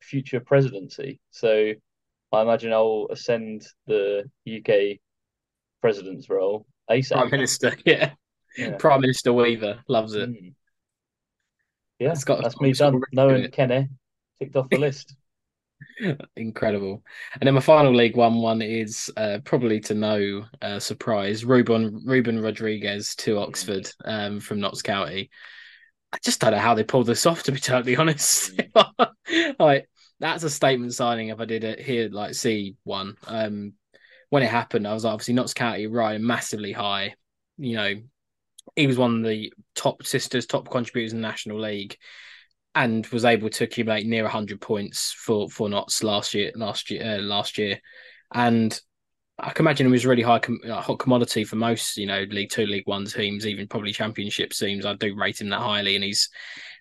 [SPEAKER 2] future presidency. So I imagine I'll ascend the UK president's role ASAP.
[SPEAKER 1] Prime Minister. Yeah.
[SPEAKER 2] Yeah.
[SPEAKER 1] Prime Minister Weaver loves it.
[SPEAKER 2] Mm. Yeah,
[SPEAKER 1] It's got
[SPEAKER 2] that's me done. and Kenneh ticked off the list.
[SPEAKER 1] Incredible. And then my final League One one is uh, probably to no uh, surprise Ruben Ruben Rodrigues to Oxford um, from Notts County. I just don't know how they pulled this off, to be totally honest. like that's a statement signing. If I did it here, like see one. Um, when it happened, I was obviously Notts County riding massively high. You know, he was one of the top sisters, top contributors in the National League and was able to accumulate near 100 points for for Notts last year last year uh, last year and I can imagine he was a really high com- uh, hot commodity for most you know League 2 League 1 teams even probably championship teams I do rate him that highly and he's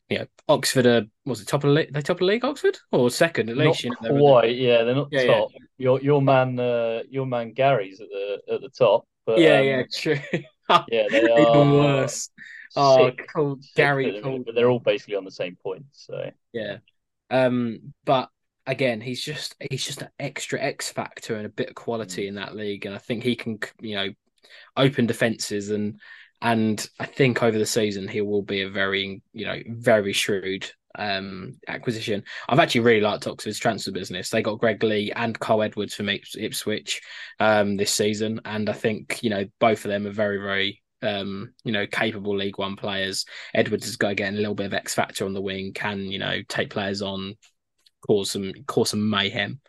[SPEAKER 1] you know, Oxford are was it top of the league? They top of the league, Oxford, or second at least?
[SPEAKER 2] Not you know, quite. Yeah, they're not yeah, top. Yeah. Your your man, uh, your man Gary's at the at the top.
[SPEAKER 1] But, yeah, um, yeah, true.
[SPEAKER 2] yeah, they are even worse.
[SPEAKER 1] Oh, cool. Gary, cool.
[SPEAKER 2] but they're all basically on the same point. So
[SPEAKER 1] yeah, um, but again, he's just he's just an extra X factor and a bit of quality mm. in that league, and I think he can you know open defenses and and I think over the season he will be a very you know very shrewd um, acquisition. I've actually really liked Oxford's transfer business. They got Greg Leigh and Kyle Edwards from Ipswich um, this season, and I think you know both of them are very very um, you know, capable League One players. Edwards has got to get a little bit of X factor on the wing, can you know take players on, cause some cause some mayhem.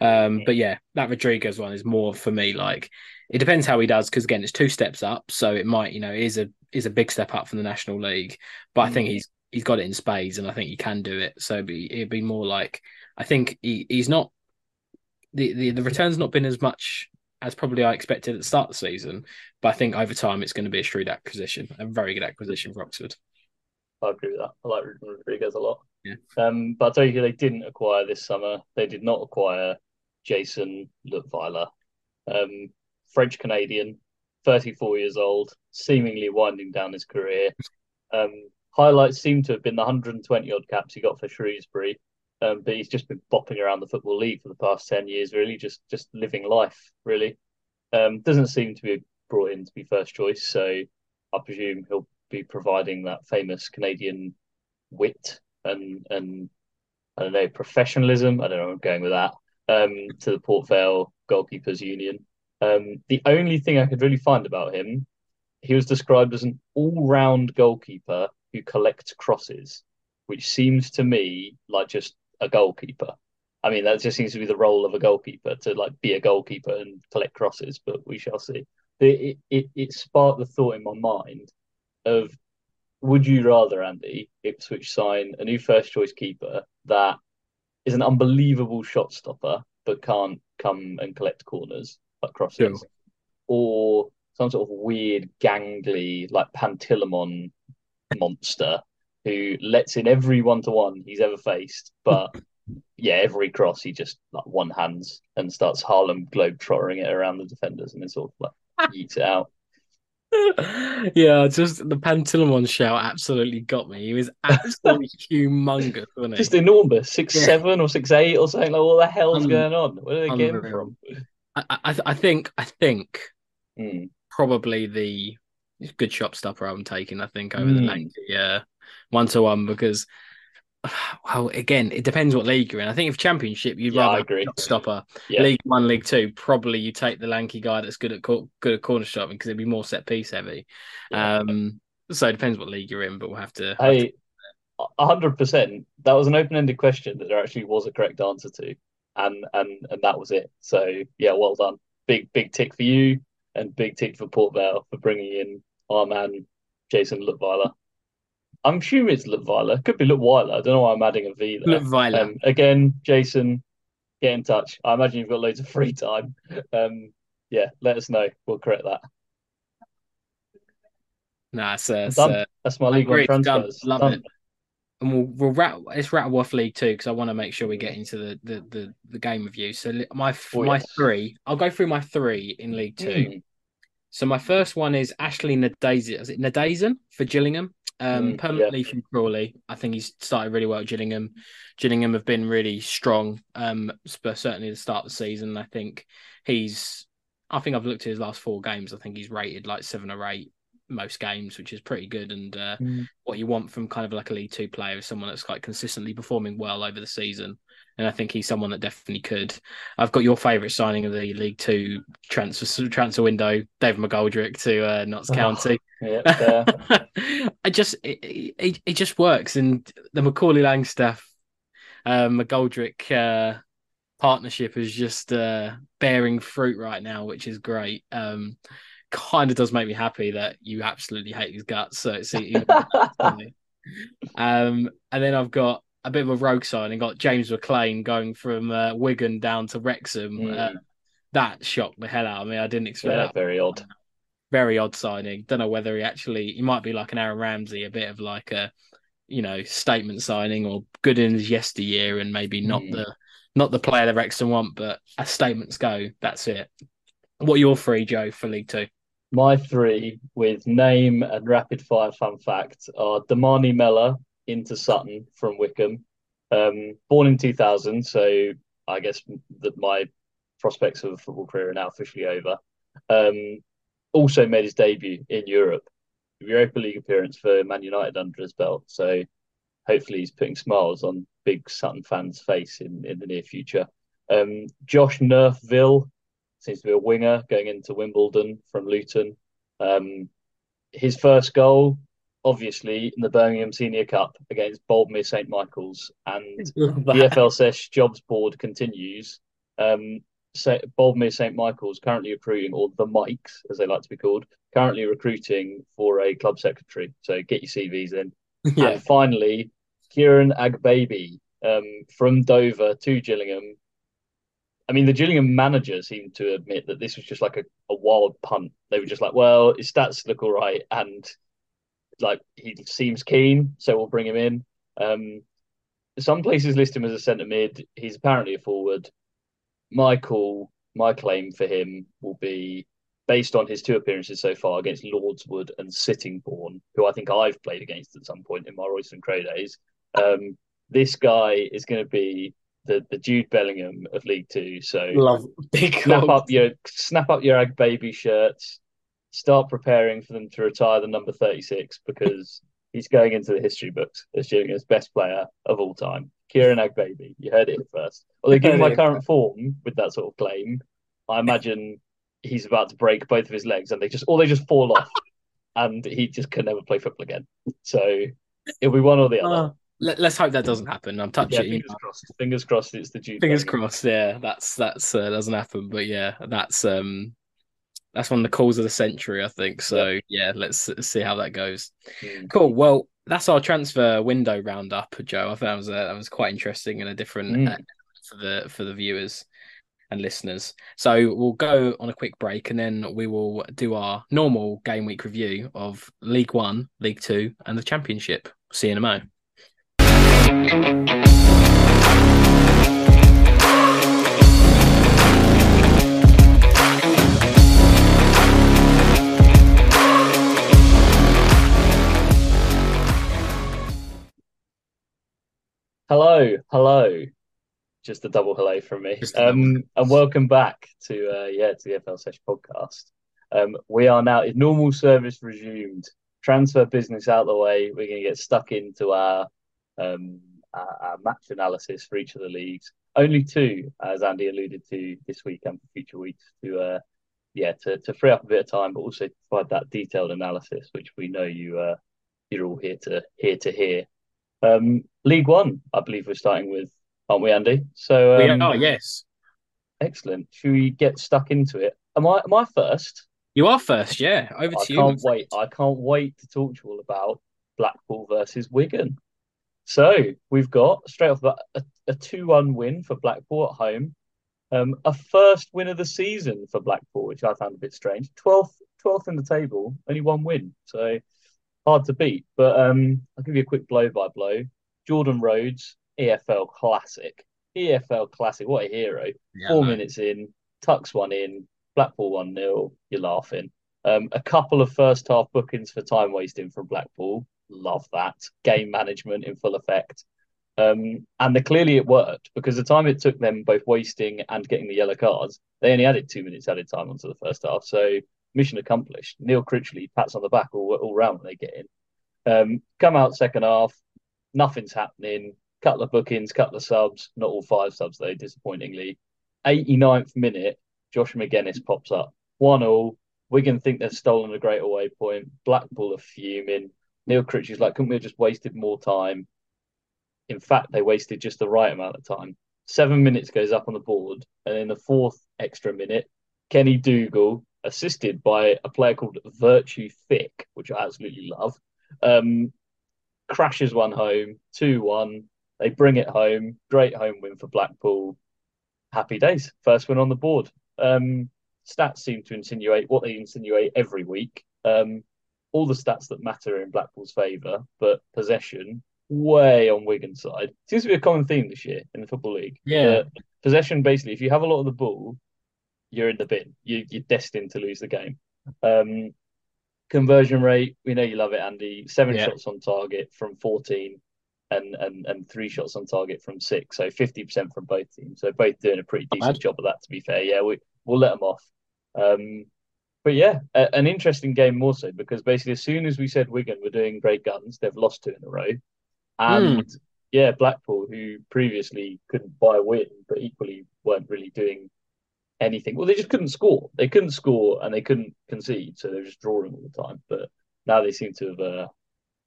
[SPEAKER 1] Um, but yeah, that Rodrigues one is more for me like it depends how he does because again it's two steps up, so it might you know is a is a big step up from the National League, but I think mm. he's he's got it in spades and I think he can do it. So it'd be, it'd be more like I think he, he's not the, the the return's not been as much as probably I expected at the start of the season. But I think over time it's going to be a shrewd acquisition, a very good acquisition for Oxford.
[SPEAKER 2] I agree with that. I like Rodrigues a lot.
[SPEAKER 1] Yeah.
[SPEAKER 2] Um, but I'll tell you they didn't acquire this summer. They did not acquire Jayson Leutwiler, um, French Canadian, 34 years old, seemingly winding down his career. Um, highlights seem to have been the 120 odd caps he got for Shrewsbury, um, but he's just been bopping around the football league for the past ten years, really, just just living life. Really, um, doesn't seem to be brought in to be first choice. So I presume he'll be providing that famous Canadian wit and and I don't know professionalism. I don't know. I'm going with that um, to the Port Vale Goalkeepers Union. Um, the only thing I could really find about him, he was described as an all-round goalkeeper who collects crosses, which seems to me like just a goalkeeper. I mean, that just seems to be the role of a goalkeeper to like be a goalkeeper and collect crosses, but we shall see. It, it, it sparked the thought in my mind of would you rather, Andy, Ipswich sign a new first choice keeper that is an unbelievable shot stopper but can't come and collect corners like crosses, sure. or some sort of weird gangly like Pantilimon monster who lets in every one to one he's ever faced, but yeah, every cross he just like one hands and starts Harlem globe trottering it around the defenders and then sort of like eats it out.
[SPEAKER 1] yeah, just the Pantilimon shout absolutely got me. He was absolutely humongous, wasn't he?
[SPEAKER 2] Just enormous, six yeah. seven or six eight or something. Like, what the hell's um, going on? Where did they get from?
[SPEAKER 1] I, I, I think, I think
[SPEAKER 2] mm.
[SPEAKER 1] probably the good shot stopper I'm taking. I think over mm. the lanky, yeah, one to one because well, again, it depends what league you're in. I think if Championship, you'd yeah, rather agree. stopper. Yeah. League One, League Two, probably you take the lanky guy that's good at good at corner stopping because it'd be more set piece heavy. Yeah. Um, so it depends what league you're in, but we'll have to.
[SPEAKER 2] Hey, hundred percent. That was an open-ended question that there actually was a correct answer to, and and and that was it. So yeah, well done. Big big tick for you, and big tick for Port Vale for bringing in our man Jayson Leutwiler. I'm assuming it's Leutwiler. Could be Leutwiler. I don't know why I'm adding a V there.
[SPEAKER 1] Leutwiler. Um,
[SPEAKER 2] again, Jason, get in touch. I imagine you've got loads of free time. Um, yeah, let us know. We'll correct that.
[SPEAKER 1] Nah, it's, uh, it's, uh,
[SPEAKER 2] that's my league one transfers.
[SPEAKER 1] Love done. it. And we'll we'll rat, let's rattle off League Two because I want to make sure we get into the the the, the game review. So my oh, my yes. three, I'll go through my three in League Two. Mm. So my first one is Ashley Nadesan. Is it for Gillingham? um, mm, permanently yeah. from Crawley. I think he's started really well at Gillingham. Gillingham have been really strong, um, certainly the start of the season. I think he's, I think I've looked at his last four games. I think he's rated like seven or eight most games, which is pretty good. And uh, mm. what you want from kind of like a League Two player is someone that's like consistently performing well over the season and I think he's someone that definitely could. I've got your favourite signing of the League Two transfer transfer window, Dave McGoldrick to uh, Notts oh, County.
[SPEAKER 2] Yeah,
[SPEAKER 1] I just it, it, it just works, and the Macaulay Langstaff uh, McGoldrick uh, partnership is just uh, bearing fruit right now, which is great. Um, kind of does make me happy that you absolutely hate his guts. So it's um, and then I've got a bit of a rogue signing. Got James McClean going from uh, Wigan down to Wrexham. Mm. Uh, that shocked the hell out of me. I didn't expect yeah, that.
[SPEAKER 2] Very odd.
[SPEAKER 1] Very odd signing. Don't know whether he actually he might be like an Aaron Ramsey, a bit of like a you know statement signing or good in his yesteryear and maybe not
[SPEAKER 2] Mm.
[SPEAKER 1] the not the player that Wrexham want, but as statements go, that's it. What are your three, Joe, for League Two?
[SPEAKER 2] My three with name and rapid fire fun fact are D'Mani Mellor into Sutton from Wycombe. Um, born in 2000, so I guess that my prospects of a football career are now officially over. Um, also made his debut in Europe, Europa League appearance for Man United under his belt. So hopefully he's putting smiles on big Sutton fans' face in, in the near future. Um, Josh Neufville seems to be a winger going into Wimbledon from Luton. Um, his first goal, obviously, in the Birmingham Senior Cup against Boldmere St Michael's, and the FLSS jobs board continues. Um, so Boldmere St Michael's currently recruiting, or the Mikes as they like to be called, currently recruiting for a club secretary. So get your CVs in.
[SPEAKER 1] yeah,
[SPEAKER 2] And finally, Kieran Agbaby um, from Dover to Gillingham. I mean, the Gillingham manager seemed to admit that this was just like a, a wild punt. They were just like, well, his stats look all right, and like he seems keen, so we'll bring him in. Um, some places list him as a centre mid. He's apparently a forward. My call, my claim for him will be based on his two appearances so far against Lordswood and Sittingbourne, who I think I've played against at some point in my Royston Crow days. Um, this guy is going to be the, the Jude Bellingham of League Two. So
[SPEAKER 1] love big
[SPEAKER 2] snap up your snap up your Ag Baby shirts, start preparing for them to retire the number thirty six because he's going into the history books as Gillingham's best player of all time. Kieran Ag Baby, you heard it first. Although given my current form with that sort of claim, I imagine he's about to break both of his legs and they just or they just fall off and he just can never play football again. So it'll be one or the other.
[SPEAKER 1] Uh, let, us hope that doesn't happen. I'm
[SPEAKER 2] yeah,
[SPEAKER 1] touching.
[SPEAKER 2] fingers crossed. Fingers crossed it's the Jude.
[SPEAKER 1] Fingers crossed. Yeah, that's that's uh, doesn't happen. But yeah, that's um that's one of the calls of the century, I think. So yeah, let's, see how that goes.
[SPEAKER 2] Mm.
[SPEAKER 1] Cool. Well, that's our transfer window roundup, Joe. I thought that was uh, that was quite interesting and a different
[SPEAKER 2] Mm.
[SPEAKER 1] uh, for the for the viewers and listeners. So we'll go on a quick break and then we will do our normal game week review of League One, League Two, and the Championship. See you in a mo.
[SPEAKER 2] Hello, hello. Just a double hello from me.
[SPEAKER 1] Just a double
[SPEAKER 2] Um, and welcome back to uh, yeah to the FL Sesh podcast. Um, we are now in normal service resumed. Transfer business out the way. We're going to get stuck into our um our, our match analysis for each of the leagues. Only two, as Andy alluded to this week and for future weeks, to uh yeah to to free up a bit of time, but also to provide that detailed analysis, which we know you uh you're all here to here to hear. Um, League One, I believe we're starting with, aren't we, Andy? So
[SPEAKER 1] we
[SPEAKER 2] um,
[SPEAKER 1] are, yes.
[SPEAKER 2] excellent. Should we get stuck into it? Am I am I first?
[SPEAKER 1] You are first, yeah. Over
[SPEAKER 2] I
[SPEAKER 1] to you.
[SPEAKER 2] I
[SPEAKER 1] can't
[SPEAKER 2] wait. I can't wait to talk to you all about Blackpool versus Wigan. So we've got straight off the bat a, a two-one win for Blackpool at home. Um, a first win of the season for Blackpool, which I found a bit strange. 12th, 12th in the table, only one win. So hard to beat. But um, I'll give you a quick blow by blow. Jordan Rhodes, EFL classic. EFL classic. What a hero.
[SPEAKER 1] Yeah,
[SPEAKER 2] Four
[SPEAKER 1] no.
[SPEAKER 2] minutes in, tucks one in, Blackpool 1 0. You're laughing. Um, a couple of first half bookings for time wasting from Blackpool. Love that. Game management in full effect. Um, and the, clearly it worked because the time it took them both wasting and getting the yellow cards, they only added two minutes added time onto the first half. So mission accomplished. Neil Critchley pats on the back all, all round when they get in. Um, come out second half, nothing's happening. Couple of bookings, couple of subs, not all five subs though, disappointingly. 89th minute, Josh Magennis pops up. One all. Wigan think they've stolen a great away point. Blackpool are fuming. Neil Critchley's like, couldn't we have just wasted more time? In fact, they wasted just the right amount of time. Seven minutes goes up on the board, and in the fourth extra minute, Kenny Dougall, assisted by a player called Virtue Thick, which I absolutely love, um, crashes one home, 2 1. They bring it home. Great home win for Blackpool. Happy days. First win on the board. Um, stats seem to insinuate what they insinuate every week. Um, all the stats that matter are in Blackpool's favour, but possession way on Wigan's side. Seems to be a common theme this year in the football league.
[SPEAKER 1] Yeah,
[SPEAKER 2] possession basically. If you have a lot of the ball, you're in the bin. You, you're destined to lose the game. Um, conversion rate, we know you love it, Andy. Seven yeah. shots on target from 14 and, and and three shots on target from six. So 50% from both teams. So both doing a pretty decent job of that, to be fair. Yeah, we, we'll let them off. Um, but yeah, a, an interesting game more so because basically as soon as we said Wigan were doing great guns, they've lost two in a row. And mm. yeah, Blackpool, who previously couldn't buy a win, but equally weren't really doing anything. Well, they just couldn't score. They couldn't score and they couldn't concede, so they were just drawing all the time. But now they seem to have uh,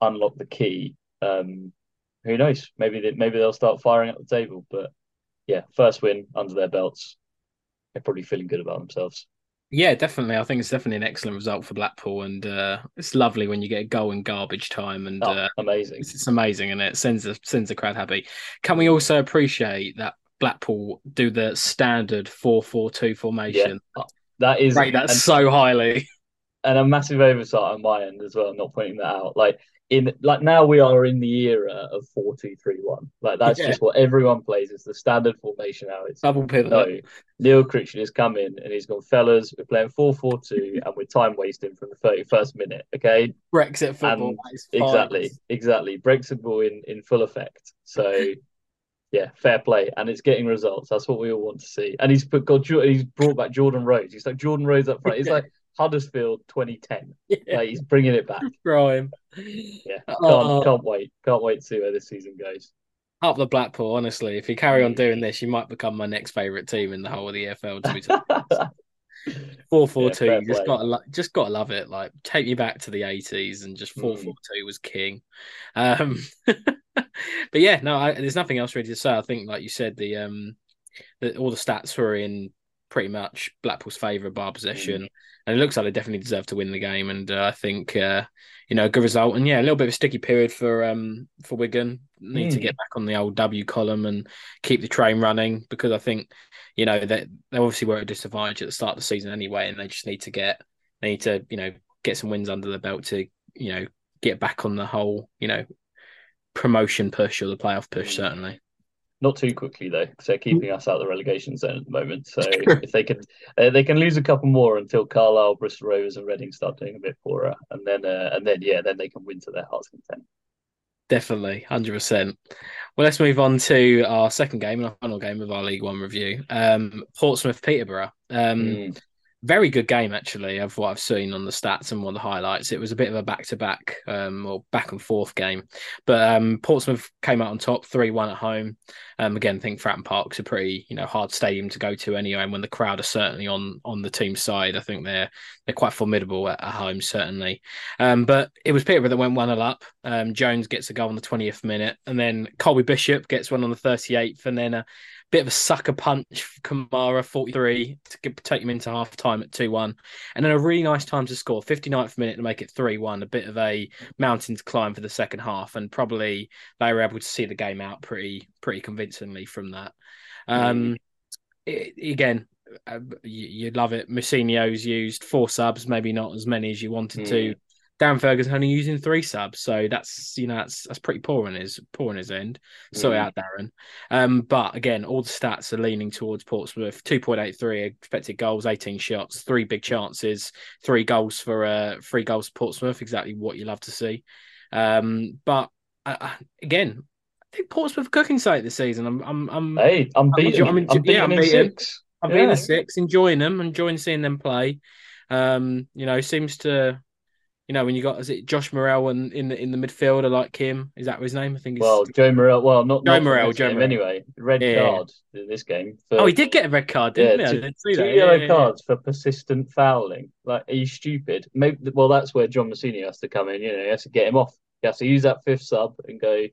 [SPEAKER 2] unlocked the key. Um, who knows? Maybe they, maybe they'll start firing at the table. But yeah, first win under their belts. They're probably feeling good about themselves.
[SPEAKER 1] Yeah, definitely. I think it's definitely an excellent result for Blackpool, and uh, it's lovely when you get a goal in garbage time. And
[SPEAKER 2] oh,
[SPEAKER 1] uh,
[SPEAKER 2] amazing!
[SPEAKER 1] It's, it's, amazing, and it sends the sends the crowd happy. Can we also appreciate that Blackpool do the standard four four two formation?
[SPEAKER 2] Yeah, that is
[SPEAKER 1] rate that so highly,
[SPEAKER 2] and a massive oversight on my end as well. Not pointing that out, like in like now we are in the era of four two three one. Like that's yeah. just what everyone plays. It's the standard formation now. It's
[SPEAKER 1] double pivot.
[SPEAKER 2] No, Neil Critchley has come in and he's gone, fellas, we're playing four four two and we're time wasting from the thirty first minute. Okay.
[SPEAKER 1] Brexit football.
[SPEAKER 2] exactly, exactly. Brexit football in, in full effect. So yeah, fair play. And it's getting results. That's what we all want to see. And he's put got he's brought back Jordan Rhodes. He's like Jordan Rhodes up front. He's like Huddersfield 2010. Yeah. Like he's bringing it back.
[SPEAKER 1] Grime.
[SPEAKER 2] Yeah, can't, uh, can't wait. Can't wait to see where this season goes.
[SPEAKER 1] Up the Blackpool, honestly. If you carry on doing this, you might become my next favourite team in the whole of the EFL. To be four four two, just gotta lo- just gotta love it. Like take me back to the eighties and just four mm. four two was king. Um, but yeah, no, I, there's nothing else really to say. I think, like you said, the um, the, all the stats were in pretty much Blackpool's favourite bar possession. Mm and it looks like they definitely deserve to win the game. And uh, I think uh, you know, a good result. And yeah, a little bit of a sticky period for um for Wigan. Need mm. to get back on the old W column and keep the train running because I think you know that they obviously were at a disadvantage at the start of the season anyway, and they just need to get they need to you know get some wins under the belt to you know get back on the whole you know promotion push or the playoff push mm. certainly.
[SPEAKER 2] Not too quickly though, because they're keeping us out of the relegation zone at the moment. So if they can, uh, they can lose a couple more until Carlisle, Bristol Rovers, and Reading start doing a bit poorer, and then uh, and then yeah, then they can win to their heart's content.
[SPEAKER 1] Definitely, hundred percent. Well, let's move on to our second game and our final game of our League One review. Um, Portsmouth Peterborough. Um, mm very good game actually of what I've seen on the stats and one of the highlights. It was a bit of a back to back or back and forth game, but um, Portsmouth came out on top three one at home. Um, again, I think Fratton Park's a pretty you know hard stadium to go to anyway. And when the crowd are certainly on on the team side, I think they're they're quite formidable at, at home certainly. Um, but it was Peterborough that went one 0 up. Um, Jones gets a goal on the twentieth minute, and then Colby Bishop gets one on the thirty eighth, and then. Uh, bit of a sucker punch for Kamara, 43, to take him into half time at 2 1. And then a really nice time to score, 59th minute to make it 3 1. A bit of a mountain to climb for the second half. And probably they were able to see the game out pretty pretty convincingly from that. Um, it, again, uh, you'd love it. Mousinho's used four subs, maybe not as many as you wanted mm. to. Darren Ferguson only using three subs, so that's you know that's that's pretty poor on his poor on his end. Sorry mm. out, Darren. Um, but again, all the stats are leaning towards Portsmouth. Two point eight three expected goals, eighteen shots, three big chances, three goals for uh three goals for Portsmouth. Exactly what you love to see. Um, but uh, uh again, I think Portsmouth cooking site this season. I'm I'm I'm
[SPEAKER 2] hey, I'm beating. I'm, I'm, I'm beating yeah, I'm beating. Six.
[SPEAKER 1] I'm yeah. beating a six, enjoying them, enjoying seeing them play. Um, you know, seems to you know, when you got is it Josh Morrell and in the in the midfield, I like him. Is that his name? I think. It's...
[SPEAKER 2] Well, Joe Morrell. Well, not
[SPEAKER 1] Joe not Morrell. Joe.
[SPEAKER 2] Anyway, red yeah. card in this game.
[SPEAKER 1] For... Oh, he did get a red card, didn't
[SPEAKER 2] yeah, he? Two, two yellow yeah, cards for persistent fouling. Like, are you stupid? Maybe. Well, that's where John Mousinho has to come in. You know, he has to get him off. He has to use that fifth sub and go.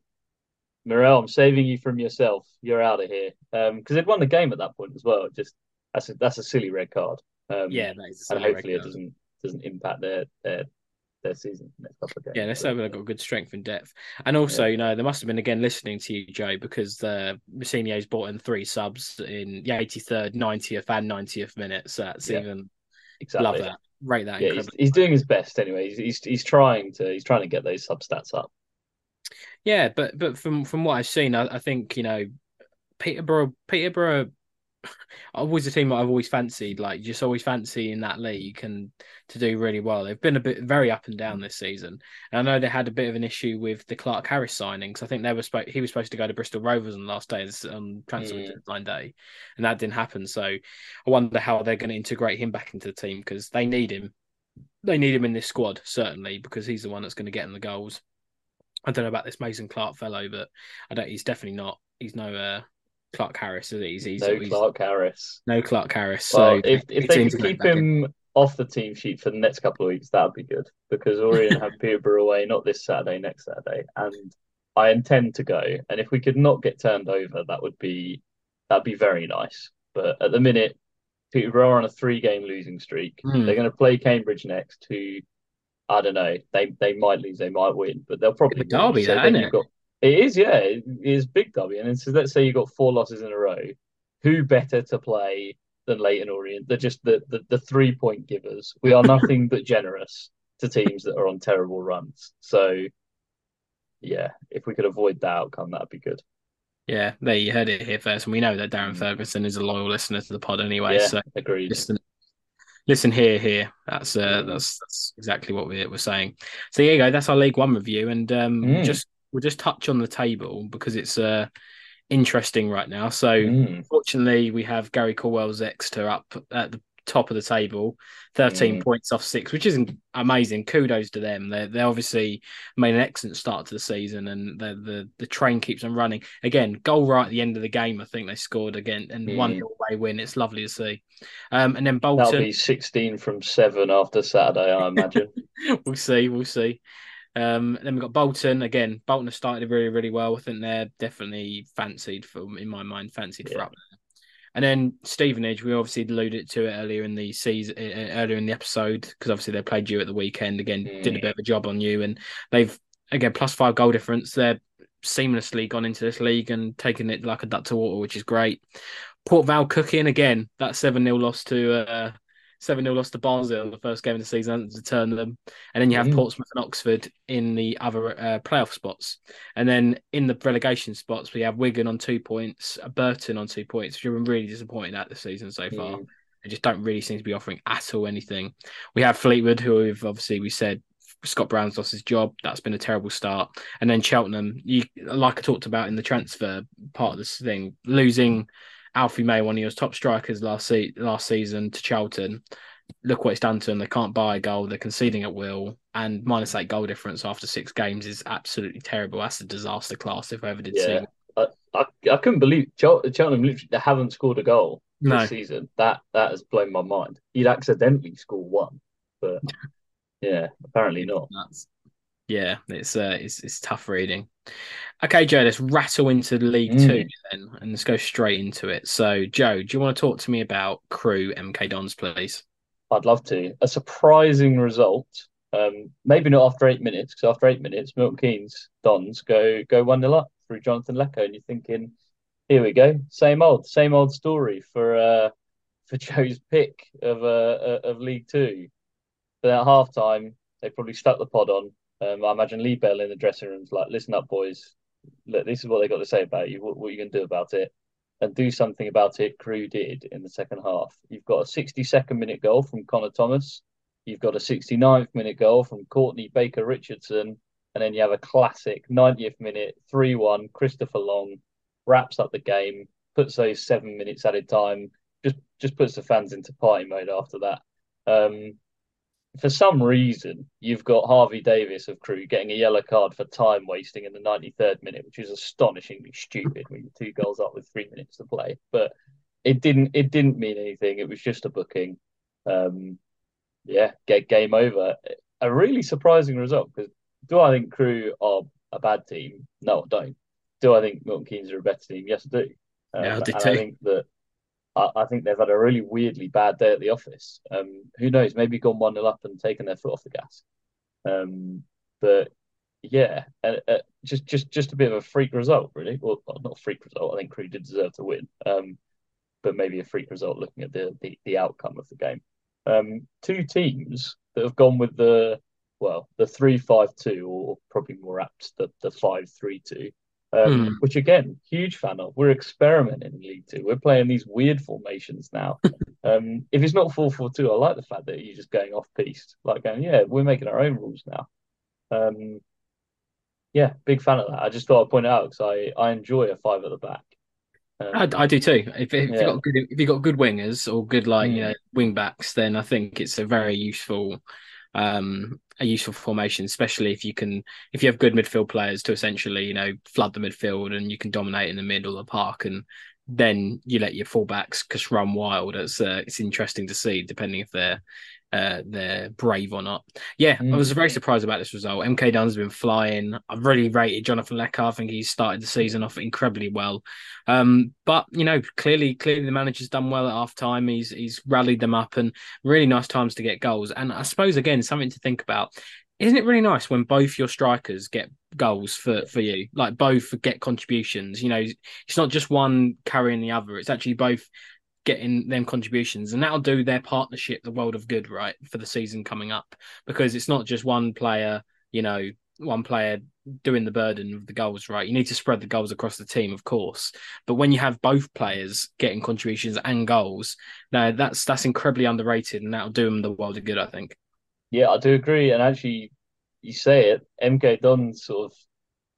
[SPEAKER 2] Morrell, I'm saving you from yourself. You're out of here. Um, because they'd won the game at that point as well. Just that's a, that's a silly red card. Um,
[SPEAKER 1] yeah, that is.
[SPEAKER 2] and hopefully it doesn't doesn't impact their their their season next couple of games.
[SPEAKER 1] Yeah, they've certainly got good strength and depth. And also, yeah. you know, they must have been again listening to you, Joe, because uh, Mousinho's bought in three subs in the 83rd, 90th, and 90th minute. So that's yeah. even exactly. love that. Rate that.
[SPEAKER 2] Yeah, he's, he's, doing his best anyway. He's, he's he's trying to he's trying to get those sub stats up.
[SPEAKER 1] Yeah, but but from from what I've seen, I, I think you know Peterborough Peterborough always a team that I've always fancied, like just always fancy in that league and to do really well. They've been a bit very up and down this season. And I know they had a bit of an issue with the Clarke Harris signings. I think they were supposed he was supposed to go to Bristol Rovers on the last day on transfer mm. deadline day, and that didn't happen. So I wonder how they're going to integrate him back into the team because they need him. They need him in this squad certainly because he's the one that's going to get in the goals. I don't know about this Mason Clark fellow, but I don't. He's definitely not. He's no uh, Clarke Harris. He's, he's
[SPEAKER 2] no he's, Clarke Harris.
[SPEAKER 1] No Clarke Harris.
[SPEAKER 2] Well, so if if they can keep him in. off the team sheet for the next couple of weeks, that'd be good because Orient have Peterborough away not this Saturday, next Saturday, and I intend to go. And if we could not get turned over, that would be that'd be very nice. But at the minute, Peterborough are on a three-game losing streak. Mm. They're going to play Cambridge next, who I don't know. They they might lose, they might win, but they'll probably
[SPEAKER 1] derby, so that, isn't it?
[SPEAKER 2] Got, it is, yeah. It is big W. And so let's say you got four losses in a row. Who better to play than Leyton Orient? They're just the, the, the three point givers. We are nothing but generous to teams that are on terrible runs. So, yeah, if we could avoid that outcome, that'd be good.
[SPEAKER 1] Yeah, there you heard it here first, and we know that Darren mm. Ferguson is a loyal listener to the pod anyway.
[SPEAKER 2] Yeah,
[SPEAKER 1] so
[SPEAKER 2] agreed.
[SPEAKER 1] Listen, listen here, here. That's uh, mm. that's that's exactly what we're, we're saying. So there you go. That's our League One review, and um, mm. just we'll just touch on the table because it's uh, interesting right now. So, mm. fortunately, we have Gary Caldwell's Exeter up at the top of the table, 13 mm. points off six, which isn't amazing. Kudos to them. They they obviously made an excellent start to the season, and the the, the train keeps on running. Again, goal right at the end of the game. I think they scored again and mm. one away win. It's lovely to see. Um, and then Bolton.
[SPEAKER 2] That'll be 16 from seven after Saturday, I imagine.
[SPEAKER 1] we'll see. We'll see. Um, then we've got Bolton again. Bolton have started really, really well. I think they're definitely fancied for, in my mind, fancied yeah. for up there. And then Stevenage, we obviously alluded to it earlier in the season, earlier in the episode, because obviously they played you at the weekend. Again, mm. did a bit of a job on you, and they've again plus five goal difference. They're seamlessly gone into this league and taken it like a duck to water, which is great. Port Vale cooking again. That seven 0 loss to uh, 7 0 loss to Barnsley on the first game of the season to turn them. And then you have mm. Portsmouth and Oxford in the other uh, playoff spots. And then in the relegation spots, we have Wigan on two points, Burton on two points, which have been really disappointed at this season so far. Mm. They just don't really seem to be offering at all anything. We have Fleetwood, who we've obviously we said Scott Brown's lost his job. That's been a terrible start. And then Cheltenham, you like I talked about in the transfer part of this thing, losing Alfie May, one of your top strikers last se- last season to Charlton. Look what it's done to them. They can't buy a goal. They're conceding at will, and minus eight goal difference after six games is absolutely terrible. That's a disaster class if I ever did yeah. see.
[SPEAKER 2] I, I, I couldn't believe Cheltenham literally they haven't scored a goal no. this season. That that has blown my mind. He'd accidentally score one, but yeah, apparently not.
[SPEAKER 1] That's, yeah, it's uh, it's it's tough reading. Okay, Joe, let's rattle into League mm. Two then, and let's go straight into it. So, Joe, do you want to talk to me about Crewe MK Dons, please?
[SPEAKER 2] I'd love to. A surprising result. Um, maybe not after eight minutes, because after eight minutes, Milton Keynes Dons go go one 0 up through Jonathan Leko, and you're thinking, here we go, same old, same old story for uh, for Joe's pick of uh, of League Two. But at half time, they probably stuck the pod on um, I imagine Lee Bell in the dressing room's like, listen up, boys. Look, this is what they got to say about you. What, what are you going to do about it? And do something about it. Crewe did in the second half. You've got a 62nd minute goal from Conor Thomas. You've got a 69th minute goal from Courtney Baker Richardson. And then you have a classic 90th minute 3 1. Christopher Long wraps up the game, puts those seven minutes added time, just just puts the fans into party mode after that. Um, for some reason, you've got Harvey Davies of Crewe getting a yellow card for time wasting in the 93rd minute, which is astonishingly stupid when you're two goals up with three minutes to play. But it didn't it didn't mean anything. It was just a booking. Um, yeah, get game over. A really surprising result because do I think Crewe are a bad team? No, I don't. Do I think Milton Keynes are a better team? Yes, I do.
[SPEAKER 1] Um, yeah, I too.
[SPEAKER 2] I think that I, think they've had a really weirdly bad day at the office. Um, who knows? Maybe gone one 0 up and taken their foot off the gas. Um, but yeah, uh, uh, just just just a bit of a freak result, really. Well, not a freak result. I think Crewe did deserve to win, um, but maybe a freak result looking at the the, the outcome of the game. Um, two teams that have gone with the well the three five two or probably more apt the the five three two. Um,
[SPEAKER 1] Hmm.
[SPEAKER 2] which again, huge fan of. We're experimenting in League Two. We're playing these weird formations now. um, if it's not four four two, I like the fact that you're just going off piste, like going, yeah, we're making our own rules now. Um, yeah, big fan of that. I just thought I'd point it out because I I enjoy a five at the back. Um,
[SPEAKER 1] I, I do too. If, if
[SPEAKER 2] Yeah.
[SPEAKER 1] you got good, if you got good wingers or good like you
[SPEAKER 2] Mm.
[SPEAKER 1] know wing backs, then I think it's a very useful, um, a useful formation, especially if you can if you have good midfield players to essentially you know flood the midfield and you can dominate in the middle of the park and then you let your fullbacks just run wild. It's uh, it's interesting to see depending if they're uh, they're brave or not. Yeah, I was
[SPEAKER 2] Mm.
[SPEAKER 1] very surprised about this result. MK Dons been flying. I've really rated Jonathan Leko. I think he's started the season off incredibly well. Um, but you know, clearly, clearly the manager's done well at half time. He's he's rallied them up and really nice times to get goals. And I suppose again, something to think about. Isn't it really nice when both your strikers get goals for for you? Like both get contributions. You know, it's not just one carrying the other. It's actually both getting them contributions, and that'll do their partnership the world of good, right, for the season coming up. Because it's not just one player, you know, one player doing the burden of the goals, right? You need to spread the goals across the team, of course. But when you have both players getting contributions and goals, no, that's that's incredibly underrated, and that'll do them the world of good, I think.
[SPEAKER 2] Yeah, I do agree. And actually, you say it, MK Dons' sort of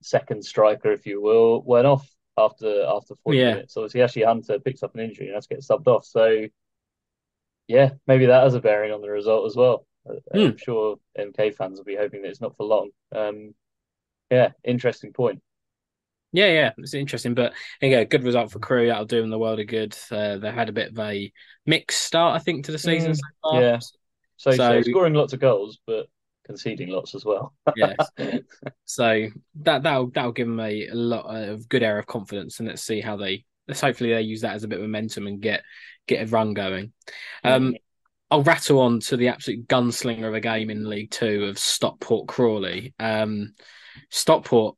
[SPEAKER 2] second striker, if you will, went off after after 40
[SPEAKER 1] Yeah.
[SPEAKER 2] minutes. Obviously, Ashley Hunter picked up an injury and has to get subbed off. So, yeah, maybe that has a bearing on the result as well. Uh, I'm sure MK fans will be hoping that it's not for long. Um, yeah, interesting point.
[SPEAKER 1] Yeah, yeah, it's interesting, but yeah, good result for Crewe. That'll do them the world of good. Uh, they've had a bit of a mixed start, I think, to the season
[SPEAKER 2] Mm,
[SPEAKER 1] so far.
[SPEAKER 2] yeah. So, so
[SPEAKER 1] So-
[SPEAKER 2] scoring lots of goals, but conceding lots as well.
[SPEAKER 1] Yes. So that that'll that'll give them a, a lot of good air of confidence, and let's see how they let's hopefully they use that as a bit of momentum and get get a run going. Um, I'll rattle on to the absolute gunslinger of a game in League Two of Stockport Crawley. Um, Stockport,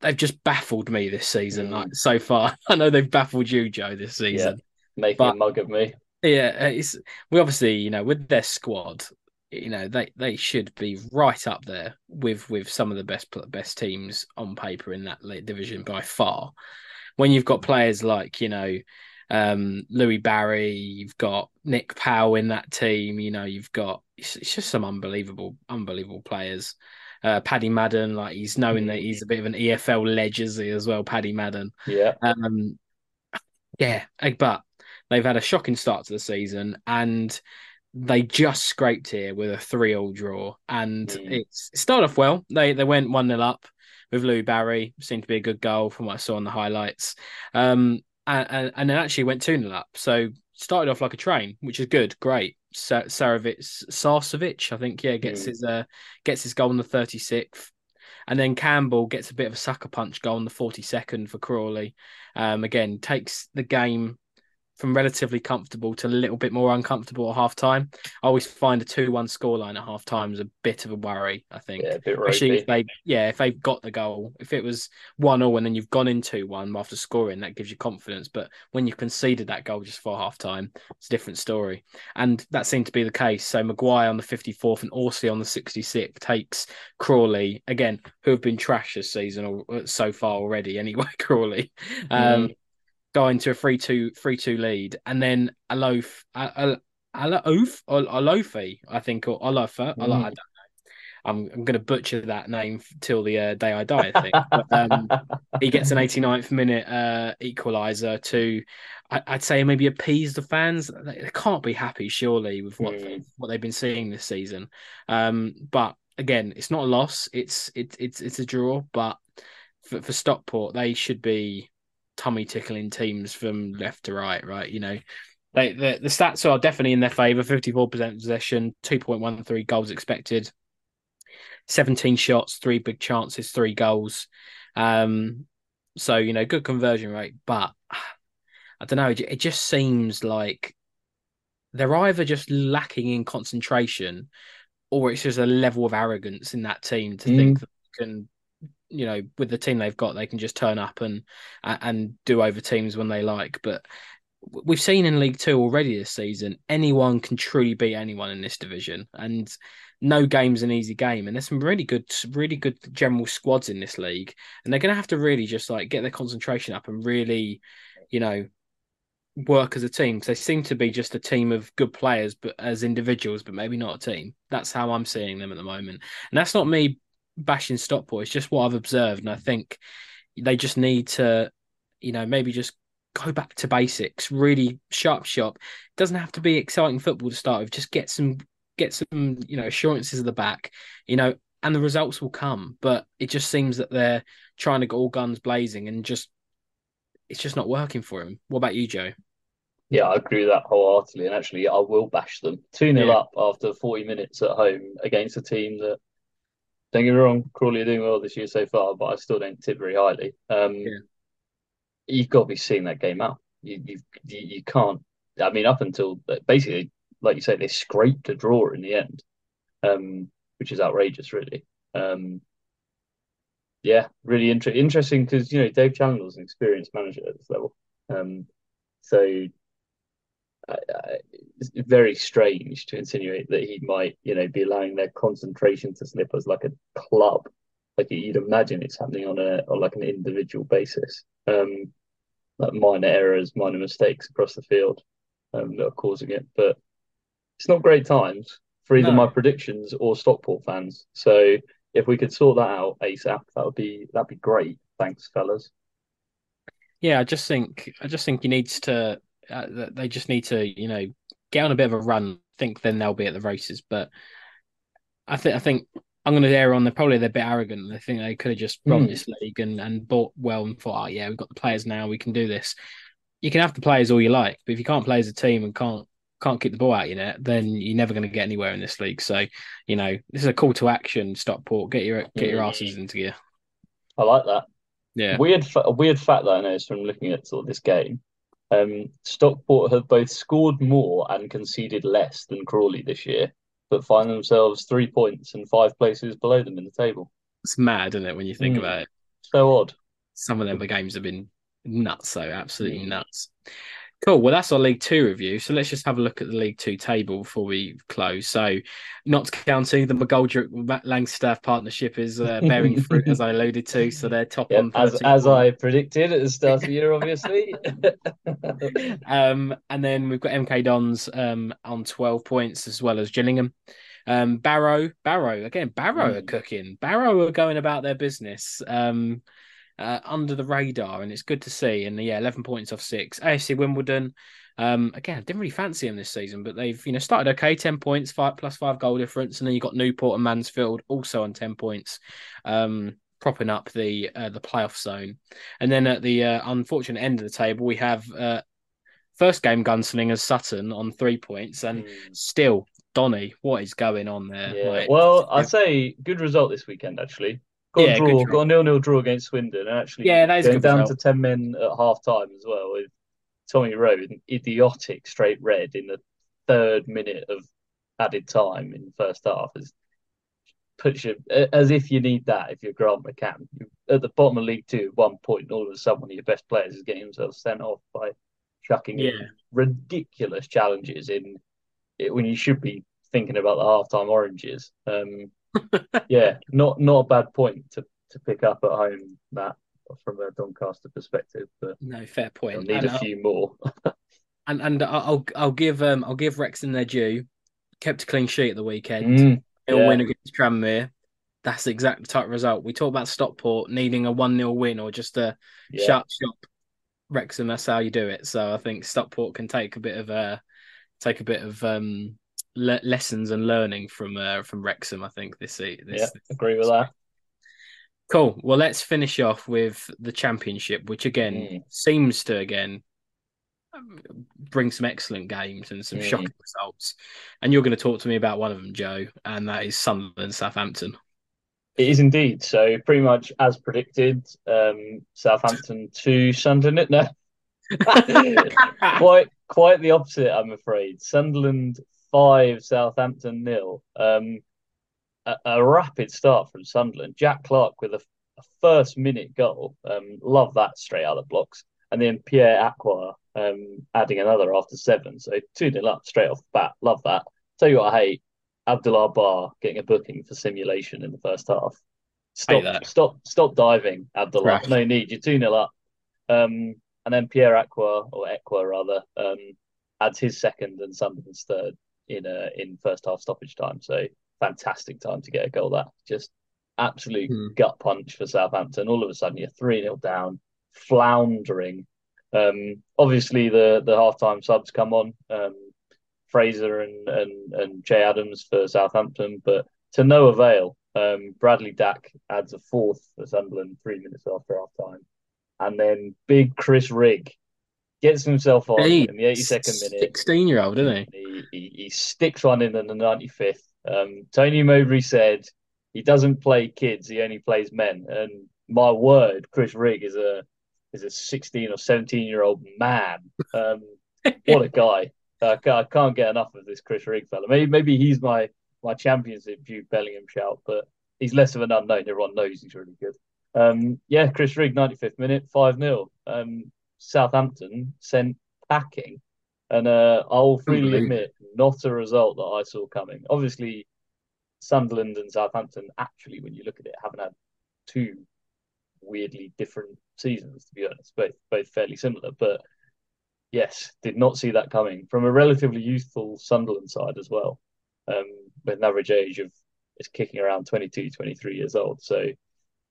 [SPEAKER 1] they've just baffled me this season.
[SPEAKER 2] Mm.
[SPEAKER 1] Like so far, I know they've baffled you, Joe, this season.
[SPEAKER 2] Making
[SPEAKER 1] But-
[SPEAKER 2] a mug of me.
[SPEAKER 1] Yeah, it's we obviously you know with their squad, you know they they should be right up there with with some of the best best teams on paper in that division by far. When you've got players like you know um, Louie Barry, you've got Nick Powell in that team. You know you've got it's, it's just some unbelievable unbelievable players. Uh, Paddy Madden, like he's knowing that he's a bit of an EFL legacy as well. Paddy Madden.
[SPEAKER 2] Yeah.
[SPEAKER 1] Um, yeah, eh, but they've had a shocking start to the season and they just scraped here with a 3 all draw. And
[SPEAKER 2] Mm.
[SPEAKER 1] it's it started off well. They they went 1 0 up with Louie Barry. Seemed to be a good goal from what I saw on the highlights. Um, and, and, and then actually went 2 0 up. So started off like a train, which is good, great. Sa- Sarovic, Sarcevic, I think, yeah, gets
[SPEAKER 2] Mm.
[SPEAKER 1] his uh, gets his goal in the 36th. And then Campbell gets a bit of a sucker punch goal in the 42nd for Crawley. Um, again, takes the game from relatively comfortable to a little bit more uncomfortable at half time. I always find a 2 1 scoreline at half time is a bit of a worry, I think.
[SPEAKER 2] Yeah, a bit
[SPEAKER 1] Especially if they, yeah, if they've got the goal. If it was one 0 and then you've gone in two one after scoring, that gives you confidence. But when you've conceded that goal just for half time, it's a different story. And that seemed to be the case. So Maguire on the 54th and Orsi on the 66th takes Crawley again, who have been trash this season or so far already. Anyway, Crawley. Um,
[SPEAKER 2] Mm.
[SPEAKER 1] Going to a 3 2 3 2 lead. And then Alof, Al- Alof, or Alofi, I think, or Alofa. I
[SPEAKER 2] Mm.
[SPEAKER 1] don't know. I'm, I'm going to butcher that name till the uh, day I die, I think. But, um, he gets an 89th minute uh, equaliser to, I, I'd say, maybe appease the fans. They, they can't be happy, surely, with what
[SPEAKER 2] Mm.
[SPEAKER 1] what they've been seeing this season. Um, but again, it's not a loss. It's it's it's it's a draw. But for, for Stockport, they should be tummy tickling teams from left to right. Right, you know. They, the, the stats are definitely in their favour 54% possession, 2.13 goals expected, 17 shots, three big chances, three goals. Um, so you know, good conversion rate, but I don't know. It, it just seems like they're either just lacking in concentration, or it's just a level of arrogance in that team to
[SPEAKER 2] Mm.
[SPEAKER 1] think that they can, you know, with the team they've got, they can just turn up and and do over teams when they like. But we've seen in League Two already this season, anyone can truly beat anyone in this division, and no game's an easy game, and there's some really good, really good general squads in this league, and they're going to have to really just like get their concentration up and really, you know, work as a team. Because they seem to be just a team of good players, but as individuals, but maybe not a team. That's how I'm seeing them at the moment, and that's not me bashing Stockport. It's just what I've observed, and I think they just need to, you know, maybe just go back to basics, really sharp shop. It doesn't have to be exciting football to start with. Just get some get some, you know, assurances at the back, you know, and the results will come. But it just seems that they're trying to get all guns blazing and just it's just not working for him. What about you, Joe?
[SPEAKER 2] Yeah, I agree with that wholeheartedly. And actually, I will bash them 2 0 yeah. up after 40 minutes at home against a team that, don't get me wrong, Crawley are doing well this year so far, but I still don't tip very highly. Um, yeah you've got to be seeing that game out. You you you can't. I mean, up until basically, like you say, they scraped a draw in the end, um, which is outrageous, really. Um, yeah, really inter- interesting because you know Dave Challinor's an experienced manager at this level, um, so I, it's very strange to insinuate that he might, you know, be allowing their concentration to slip as like a club. Like you'd imagine it's happening on a on like an individual basis um, like minor errors, minor mistakes across the field um, that are causing it. But it's not great times for either no. my predictions or Stockport fans. So if we could sort that out ASAP, that would be that'd be great. Thanks, fellas.
[SPEAKER 1] Yeah, I just think I just think he needs to. Uh, they just need to, you know, get on a bit of a run. think then they'll be at the races. But I think I think I'm going to err on the probably they're a bit arrogant. They think they could have just run mm. this league and, and bought well and thought, oh, yeah, we've got the players now, we can do this. You can have the players all you like, but if you can't play as a team and can't can't keep the ball out of your net, then you're never going to get anywhere in this league. So, you know, this is a call to action. Stockport, get your get your asses into gear.
[SPEAKER 2] I like that.
[SPEAKER 1] Yeah,
[SPEAKER 2] weird a weird fact that I noticed from looking at sort of this game. Um, Stockport have both scored more and conceded less than Crawley this year but find themselves three points and five places below them in the table.
[SPEAKER 1] It's mad, isn't it, when you think mm. about it?
[SPEAKER 2] So odd.
[SPEAKER 1] Some of them the games have been nuts, though, absolutely mm. nuts. Cool. Well, that's our League Two review. So let's just have a look at the League Two table before we close. So, Notts County the McGoldrick Langstaff partnership is uh, bearing fruit, as I alluded to. So they're top yep, on.
[SPEAKER 2] As, as I predicted at the start of the year, obviously.
[SPEAKER 1] um, and then we've got MK Dons um, on 12 points, as well as Gillingham. Um, Barrow, Barrow, again, Barrow mm. are cooking. Barrow are going about their business. Um, uh, under the radar, and it's good to see. And yeah, eleven points off six. AFC Wimbledon. Um, again, I didn't really fancy them this season, but they've you know started okay, ten points, five plus five goal difference, and then you got Newport and Mansfield also on ten points, um, propping up the uh, the playoff zone. And then at the uh, unfortunate end of the table, we have uh, first game gunslingers Sutton on three points, and mm. still Donny, what is going on there?
[SPEAKER 2] Yeah. Like, well, I'd say good result this weekend actually. Got yeah, a draw, got a nil-nil draw against Swindon, and actually
[SPEAKER 1] yeah, that is
[SPEAKER 2] going down
[SPEAKER 1] result.
[SPEAKER 2] to ten men at half time as well with Tommy Rowe, an idiotic straight red in the third minute of added time in the first half. Is puts you as if you need that if you're Grant McCann. At the bottom of League Two, at one point, and all of a sudden one of your best players is getting himself sent off by chucking yeah. ridiculous challenges in it, when you should be thinking about the half-time oranges. Um, yeah, not not a bad point to to pick up at home that from a Doncaster perspective. But
[SPEAKER 1] no, fair point.
[SPEAKER 2] I'll need and a few more.
[SPEAKER 1] and and I'll I'll give um I'll give Wrexham their due. Kept a clean sheet at the weekend.
[SPEAKER 2] Mm,
[SPEAKER 1] yeah. win against Tranmere. That's the exact type of result. We talk about Stockport needing a one 0 win or just a yeah. sharp shop. Wrexham, that's how you do it. So I think Stockport can take a bit of a take a bit of um le- lessons and learning from uh, from Wrexham. I think this this,
[SPEAKER 2] yeah, this agree with that.
[SPEAKER 1] Cool. Well, let's finish off with the championship, which again mm. seems to again bring some excellent games and some mm. shocking results. And you're going to talk to me about one of them, Joe, and that is Sunderland Southampton.
[SPEAKER 2] It is indeed. So pretty much as predicted, um, Southampton to Sunderland. No, quite quite the opposite, I'm afraid. Sunderland five, Southampton nil. Um, a, a, rapid start from Sunderland. Jack Clarke with a, a first minute goal. Um, love that straight out of the blocks. And then Pierre Ekwah um, adding another after seven. So 2 nil up straight off the bat. Love that. Tell you what I hate Abdoullah Ba getting a booking for simulation in the first half. Stop, stop, stop diving, Abdullah. Right. No need. You're 2 0 up. Um, and then Pierre Aqua, or Equa rather, um, adds his second and Sunderland's third in uh, in first half stoppage time. So fantastic time to get a goal. That just absolute hmm. gut punch for Southampton. All of a sudden, you're 3 0 down, floundering. Um, obviously, the, the half time subs come on. Um, Fraser and, and, and Che Adams for Southampton, but to no avail. Um, Bradley Dack adds a fourth for Sunderland three minutes after half time. And then big Chris Rigg gets himself on hey, in the 82nd minute.
[SPEAKER 1] 16 year old, isn't he?
[SPEAKER 2] He, he? he, sticks one in in the 95th. Um, Tony Mowbray said he doesn't play kids, he only plays men. And my word, Chris Rigg is a is a 16 or 17 year old man. Um, what a guy. I can't, I can't get enough of this Chris Rigg fella. Maybe maybe he's my my championship Jude Bellingham shout, but he's less of an unknown. Everyone knows he's really good. Um, yeah, Chris Rigg, 95th minute, 5 0. Um, Southampton sent packing. And uh, I'll freely admit, not a result that I saw coming. Obviously, Sunderland and Southampton, actually, when you look at it, haven't had two weirdly different seasons, to be honest, both, both fairly similar. But yes, did not see that coming from a relatively youthful Sunderland side as well, um, with an average age of is kicking around 22, 23 years old. So a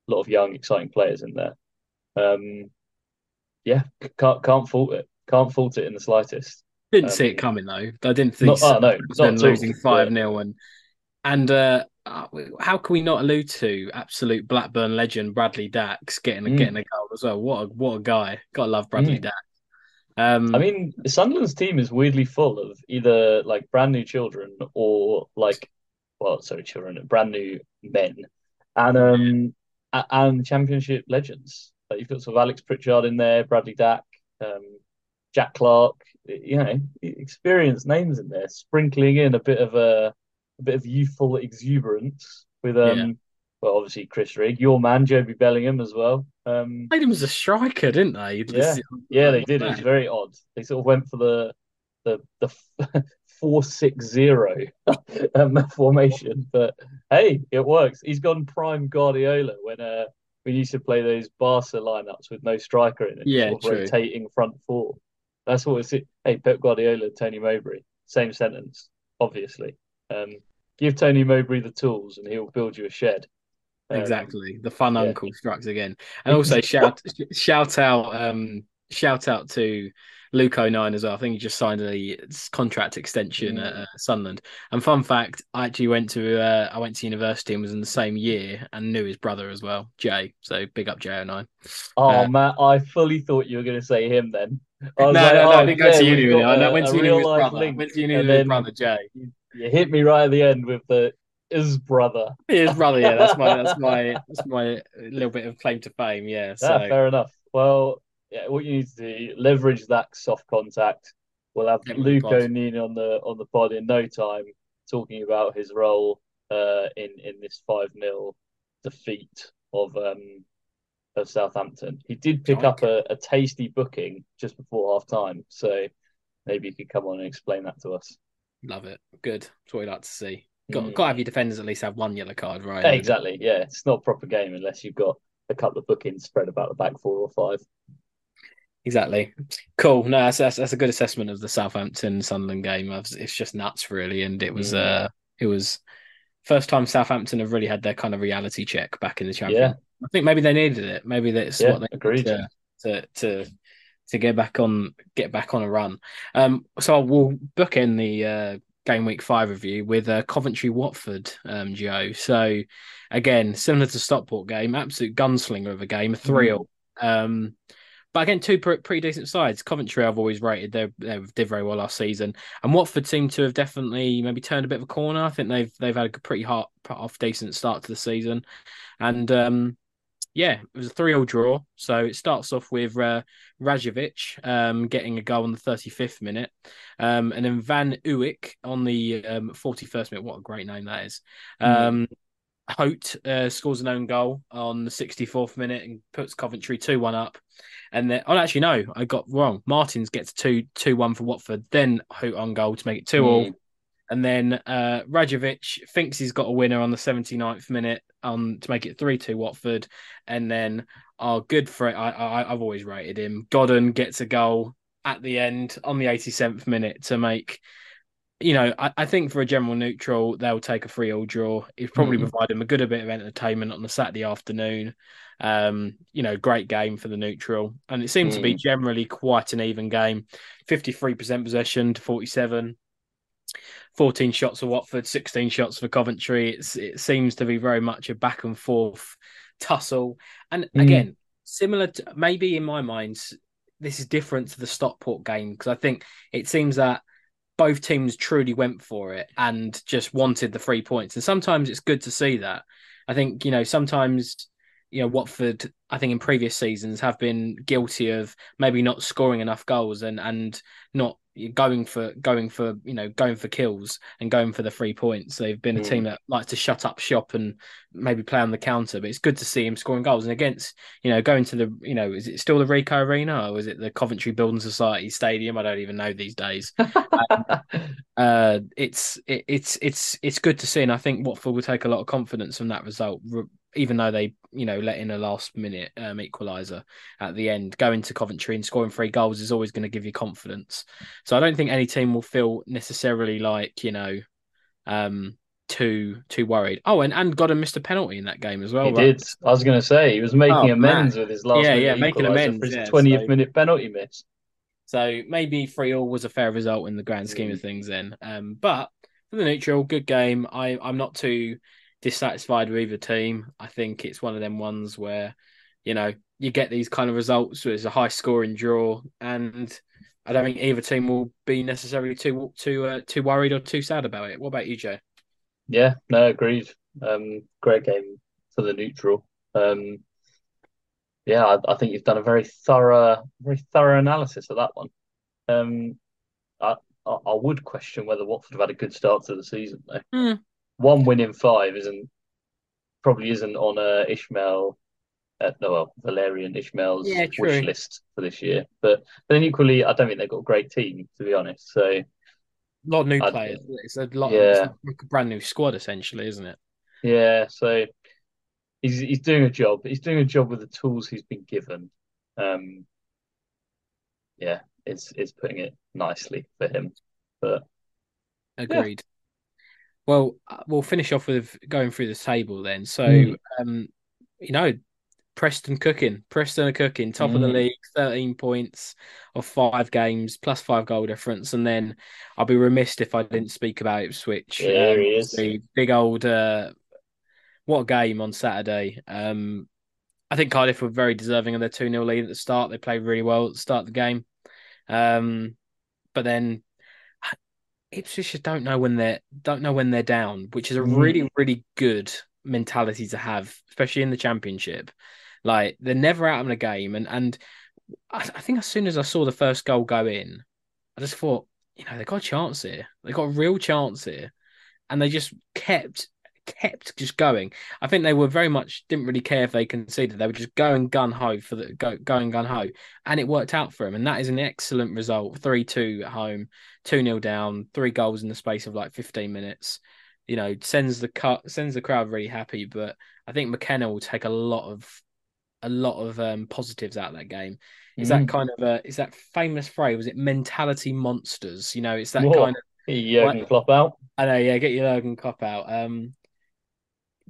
[SPEAKER 2] lot of young, exciting players in there. Um, yeah, can't can't fault it. Can't fault it in the slightest.
[SPEAKER 1] Didn't um, see it coming though. I didn't think. Not, oh, no, not losing five 0 and and uh, uh, how can we not allude to absolute Blackburn legend Bradley Dack getting mm. getting a goal as well? What a what a guy! Gotta love Bradley mm. Dack.
[SPEAKER 2] Um, I mean, Sunderland's team is weirdly full of either like brand new children or like, well, sorry, children, brand new men, and um, and championship legends. You've got sort of Alex Pritchard in there, Bradley Dack, um, Jack Clarke. You know, experienced names in there, sprinkling in a bit of a, a bit of youthful exuberance with um, yeah. well, obviously Chris Rigg, your man Jobe Bellingham as well. Um,
[SPEAKER 1] Played him as a striker, didn't they?
[SPEAKER 2] Yeah, yeah, they did. It was very odd. They sort of went for the the the four six zero um, formation, but hey, it works. He's gone prime Guardiola when uh we used to play those Barca lineups with no striker in it,
[SPEAKER 1] yeah,
[SPEAKER 2] sort of rotating front four. That's what it's. Hey, Pep Guardiola, Tony Mowbray, same sentence, obviously. Um, give Tony Mowbray the tools, and he'll build you a shed.
[SPEAKER 1] Exactly. The fun yeah. uncle strikes again. And also shout shout out um shout out to Luke O'Nien as well. I think he just signed a contract extension mm. at uh, Sunderland. And fun fact, I actually went to uh, I went to university and was in the same year and knew his brother as well, Jay. So big up J09.
[SPEAKER 2] Oh uh, man, I fully thought you were going to say him then.
[SPEAKER 1] no, like, no, no, oh, I didn't go to uni. I went to uni with his brother. I went to uni with his brother Jay.
[SPEAKER 2] You, you hit me right at the end with the his brother.
[SPEAKER 1] His brother, yeah. That's my that's my that's my little bit of claim to fame. Yeah. So
[SPEAKER 2] yeah, fair enough. Well, yeah, what you need to do leverage that soft contact. We'll have yeah, Luke O'Nien on the on the pod in no time, talking about his role uh, in in this five 0 defeat of um of Southampton. He did pick up a, a tasty booking just before half time, so maybe you could come on and explain that to us.
[SPEAKER 1] Love it. Good. That's what we like to see. Got, mm. got to have your defenders at least have one yellow card, right?
[SPEAKER 2] Exactly. Yeah, it's not a proper game unless you've got a couple of bookings spread about the back four or five.
[SPEAKER 1] Exactly. Cool. No, that's, that's, that's a good assessment of the Southampton Sunderland game. It's just nuts, really, and it was mm. uh it was first time Southampton have really had their kind of reality check back in the championship. Yeah. I think maybe they needed it. Maybe that's yeah, what they agreed to, to to to get back on get back on a run. Um, so we'll book in the uh, game week five review with uh, Coventry Watford, um, Joe. So again, similar to Stockport game, absolute gunslinger of a game, a thrill. Mm. Um, but again, two pretty decent sides. Coventry, I've always rated they they did very well last season, and Watford seem to have definitely maybe turned a bit of a corner. I think they've they've had a pretty hot, off decent start to the season, and um, yeah, it was a 3 0 draw. So it starts off with uh, Rajovic um, getting a goal on the 35th minute. Um, and then Van Ewijk on the um, 41st minute. What a great name that is. Mm. Hoedt uh, scores an own goal on the 64th minute and puts Coventry 2 1 up. And then, oh, actually, no, I got wrong. Martins gets 2 2 1 for Watford, then Hoedt on goal to make it 2 all. Mm. And then uh, Rajovic thinks he's got a winner on the 79th minute um, to make it 3 2 Watford. And then our good for it, I, I, I've always rated him. Godden gets a goal at the end on the 87th minute to make you know, I, I, think for a general neutral, they'll take a free all draw. It's probably mm. provide them a good a bit of entertainment on the Saturday afternoon. Um, you know, great game for the neutral, and it seems mm. to be generally quite an even game. Fifty-three percent possession to forty-seven. 14 shots for Watford, 16 shots for Coventry. It's, it seems to be very much a back and forth tussle. And mm. again, similar to maybe in my mind, this is different to the Stockport game because I think it seems that both teams truly went for it and just wanted the three points. And sometimes it's good to see that. I think, you know, sometimes, you know, Watford, I think in previous seasons have been guilty of maybe not scoring enough goals and and not going for going for you know going for kills and going for the three points. They've been a mm. team that likes to shut up shop and maybe play on the counter. But it's good to see him scoring goals and against you know going to the you know is it still the Ricoh Arena or is it the Coventry Building Society Stadium? I don't even know these days. um, uh, it's it, it's it's it's good to see, and I think Watford will take a lot of confidence from that result even though they, you know, let in a last minute um, equaliser at the end, going to Coventry and scoring three goals is always going to give you confidence. So I don't think any team will feel necessarily like, you know, um, too too worried. Oh, and and got a missed a penalty in that game as well.
[SPEAKER 2] He right? did. I was going to say he was making oh, amends man. with his last. Yeah, yeah, making amends for his twentieth yeah, so... minute penalty miss.
[SPEAKER 1] So maybe three all was a fair result in the grand scheme mm. of things then. Um, but for the neutral, good game. I I'm not too dissatisfied with either team. I think it's one of them ones where, you know, you get these kind of results. So it's a high scoring draw, and I don't think either team will be necessarily too too uh, too worried or too sad about it. What about you, Joe?
[SPEAKER 2] Yeah, no, agreed. Um, great game for the neutral. Um, yeah, I, I, think you've done a very thorough, very thorough analysis of that one. Um, I, I, I would question whether Watford have had a good start to the season though.
[SPEAKER 1] Mm
[SPEAKER 2] one win in five isn't probably isn't on uh, Ismaël. Uh, no, well, Valérien Ismaël's yeah, wish list for this year, but but then equally, I don't think they've got a great team to be honest. So a
[SPEAKER 1] lot of new I, players. It's a lot. Yeah. It's a brand new squad essentially, isn't it?
[SPEAKER 2] Yeah. So he's he's doing a job. He's doing a job with the tools he's been given. Um, yeah, it's it's putting it nicely for him. But
[SPEAKER 1] agreed. Well, uh, we'll finish off with going through the table then. So, mm. um, you know, Preston cooking, Preston are cooking, top mm. of the hmm. league, 13 points of five games, plus five goal difference. And then I'll be remiss if I didn't speak about Ipswich.
[SPEAKER 2] There um, he is.
[SPEAKER 1] The big old, uh, what game on Saturday. Um, I think Cardiff were very deserving of their 2 0 lead at the start. They played really well at the start of the game. Um, but then Ipswich don't know when they're don't know when they're down, which is a mm. really really good mentality to have, especially in the championship. Like they're never out of a game, and and I, I, think as soon as I saw the first goal go in, I just thought, you know, they got a chance here. They got a real chance here, and they just kept kept just going. I think they were very much didn't really care if they conceded. They were just going gun ho for the go going gun ho, and it worked out for them. And that is an excellent result. Three two at home, two 0 down, three goals in the space of like fifteen minutes. You know, sends the cut sends the crowd really happy. But I think McKenna will take a lot of a lot of um, positives out of that game. Is mm. that kind of a is that famous phrase? Was it mentality monsters? You know, it's that Whoa. kind of
[SPEAKER 2] Jurgen like, Klopp out.
[SPEAKER 1] I know, yeah, get your Jurgen Klopp out. Um,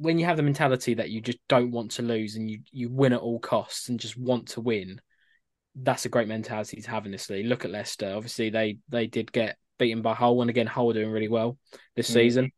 [SPEAKER 1] when you have the mentality that you just don't want to lose and you you win at all costs and just want to win, that's a great mentality to have in this league. Look at Leicester. Obviously, they they did get beaten by Hull, and again, Hull doing really well this mm. season.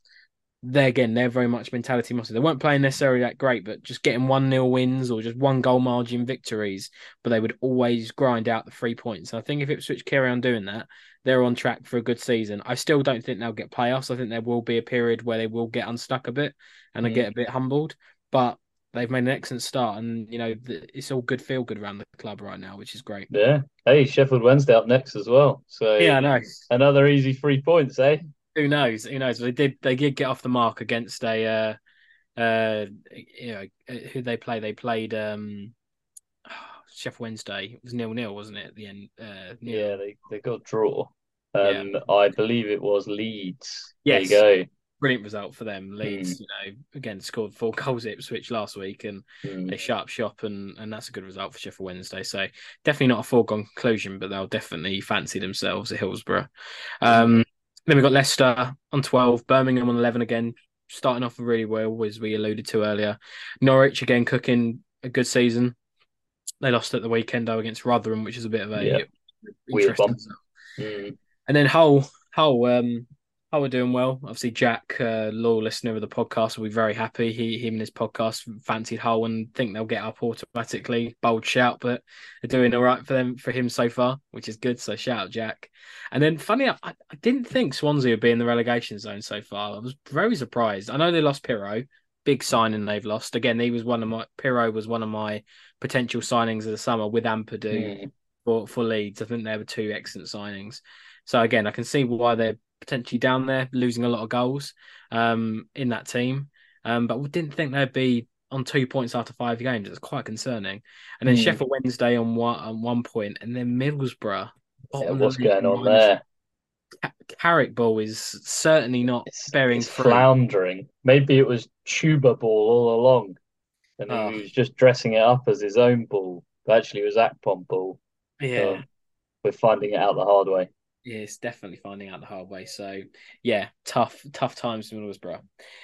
[SPEAKER 1] They again, they're very much mentality monsters. They weren't playing necessarily that great, but just getting one nil wins or just one goal margin victories. But they would always grind out the three points. And I think if Ipswich carry on doing that, they're on track for a good season. I still don't think they'll get playoffs. I think there will be a period where they will get unstuck a bit and mm. get a bit humbled. But they've made an excellent start, and you know it's all good feel good around the club right now, which is great.
[SPEAKER 2] Yeah. Hey, Sheffield Wednesday up next as well. So
[SPEAKER 1] yeah, I know.
[SPEAKER 2] Another easy three points, eh?
[SPEAKER 1] Who knows? Who knows? They did. They did get off the mark against a. Uh, uh, you know who they play? They played um, Sheffield Wednesday. It was nil nil, wasn't it? At the end. Uh,
[SPEAKER 2] yeah, they they got draw. Um, yeah. I believe it was Leeds.
[SPEAKER 1] Yes.
[SPEAKER 2] There you go.
[SPEAKER 1] Brilliant result for them. Leeds, mm. you know, again scored four goals at Ipswich last week, and mm. they sharp shop, and and that's a good result for Sheffield Wednesday. So definitely not a foregone conclusion, but they'll definitely fancy themselves at Hillsborough. Um, then we've got Leicester on twelve, Birmingham on eleven again, starting off really well, as we alluded to earlier. Norwich again cooking a good season. They lost at the weekend though against Rotherham, which is a bit of a
[SPEAKER 2] yeah. weird one. Mm.
[SPEAKER 1] And then Hull, Hull, um, Hull are doing well. Obviously, Jack, uh, loyal listener of the podcast, will be very happy. He, him and his podcast fancied Hull and think they'll get up automatically. Bold shout, but they're doing all right for them for him so far, which is good. So shout out, Jack. And then, funny enough, I, I didn't think Swansea would be in the relegation zone so far. I was very surprised. I know they lost Piroe, big signing they've lost. Again, he was one of my Piroe was one of my potential signings of the summer with Ampadu mm. for for Leeds. I think they were two excellent signings. So again, I can see why they're potentially down there, losing a lot of goals um, in that team. Um, but we didn't think they'd be on two points after five games. It's quite concerning. And then mm. Sheffield Wednesday on one on one point, and then Middlesbrough.
[SPEAKER 2] Yeah, what's going on there?
[SPEAKER 1] Carrick ball is certainly not it's, bearing
[SPEAKER 2] it's floundering. Maybe it was Chuba ball all along, and oh. he was just dressing it up as his own ball. But actually, it was Akpom ball.
[SPEAKER 1] Yeah,
[SPEAKER 2] we're finding it out the hard way.
[SPEAKER 1] Yeah, it's definitely finding out the hard way. So yeah, tough, tough times for Middlesbrough.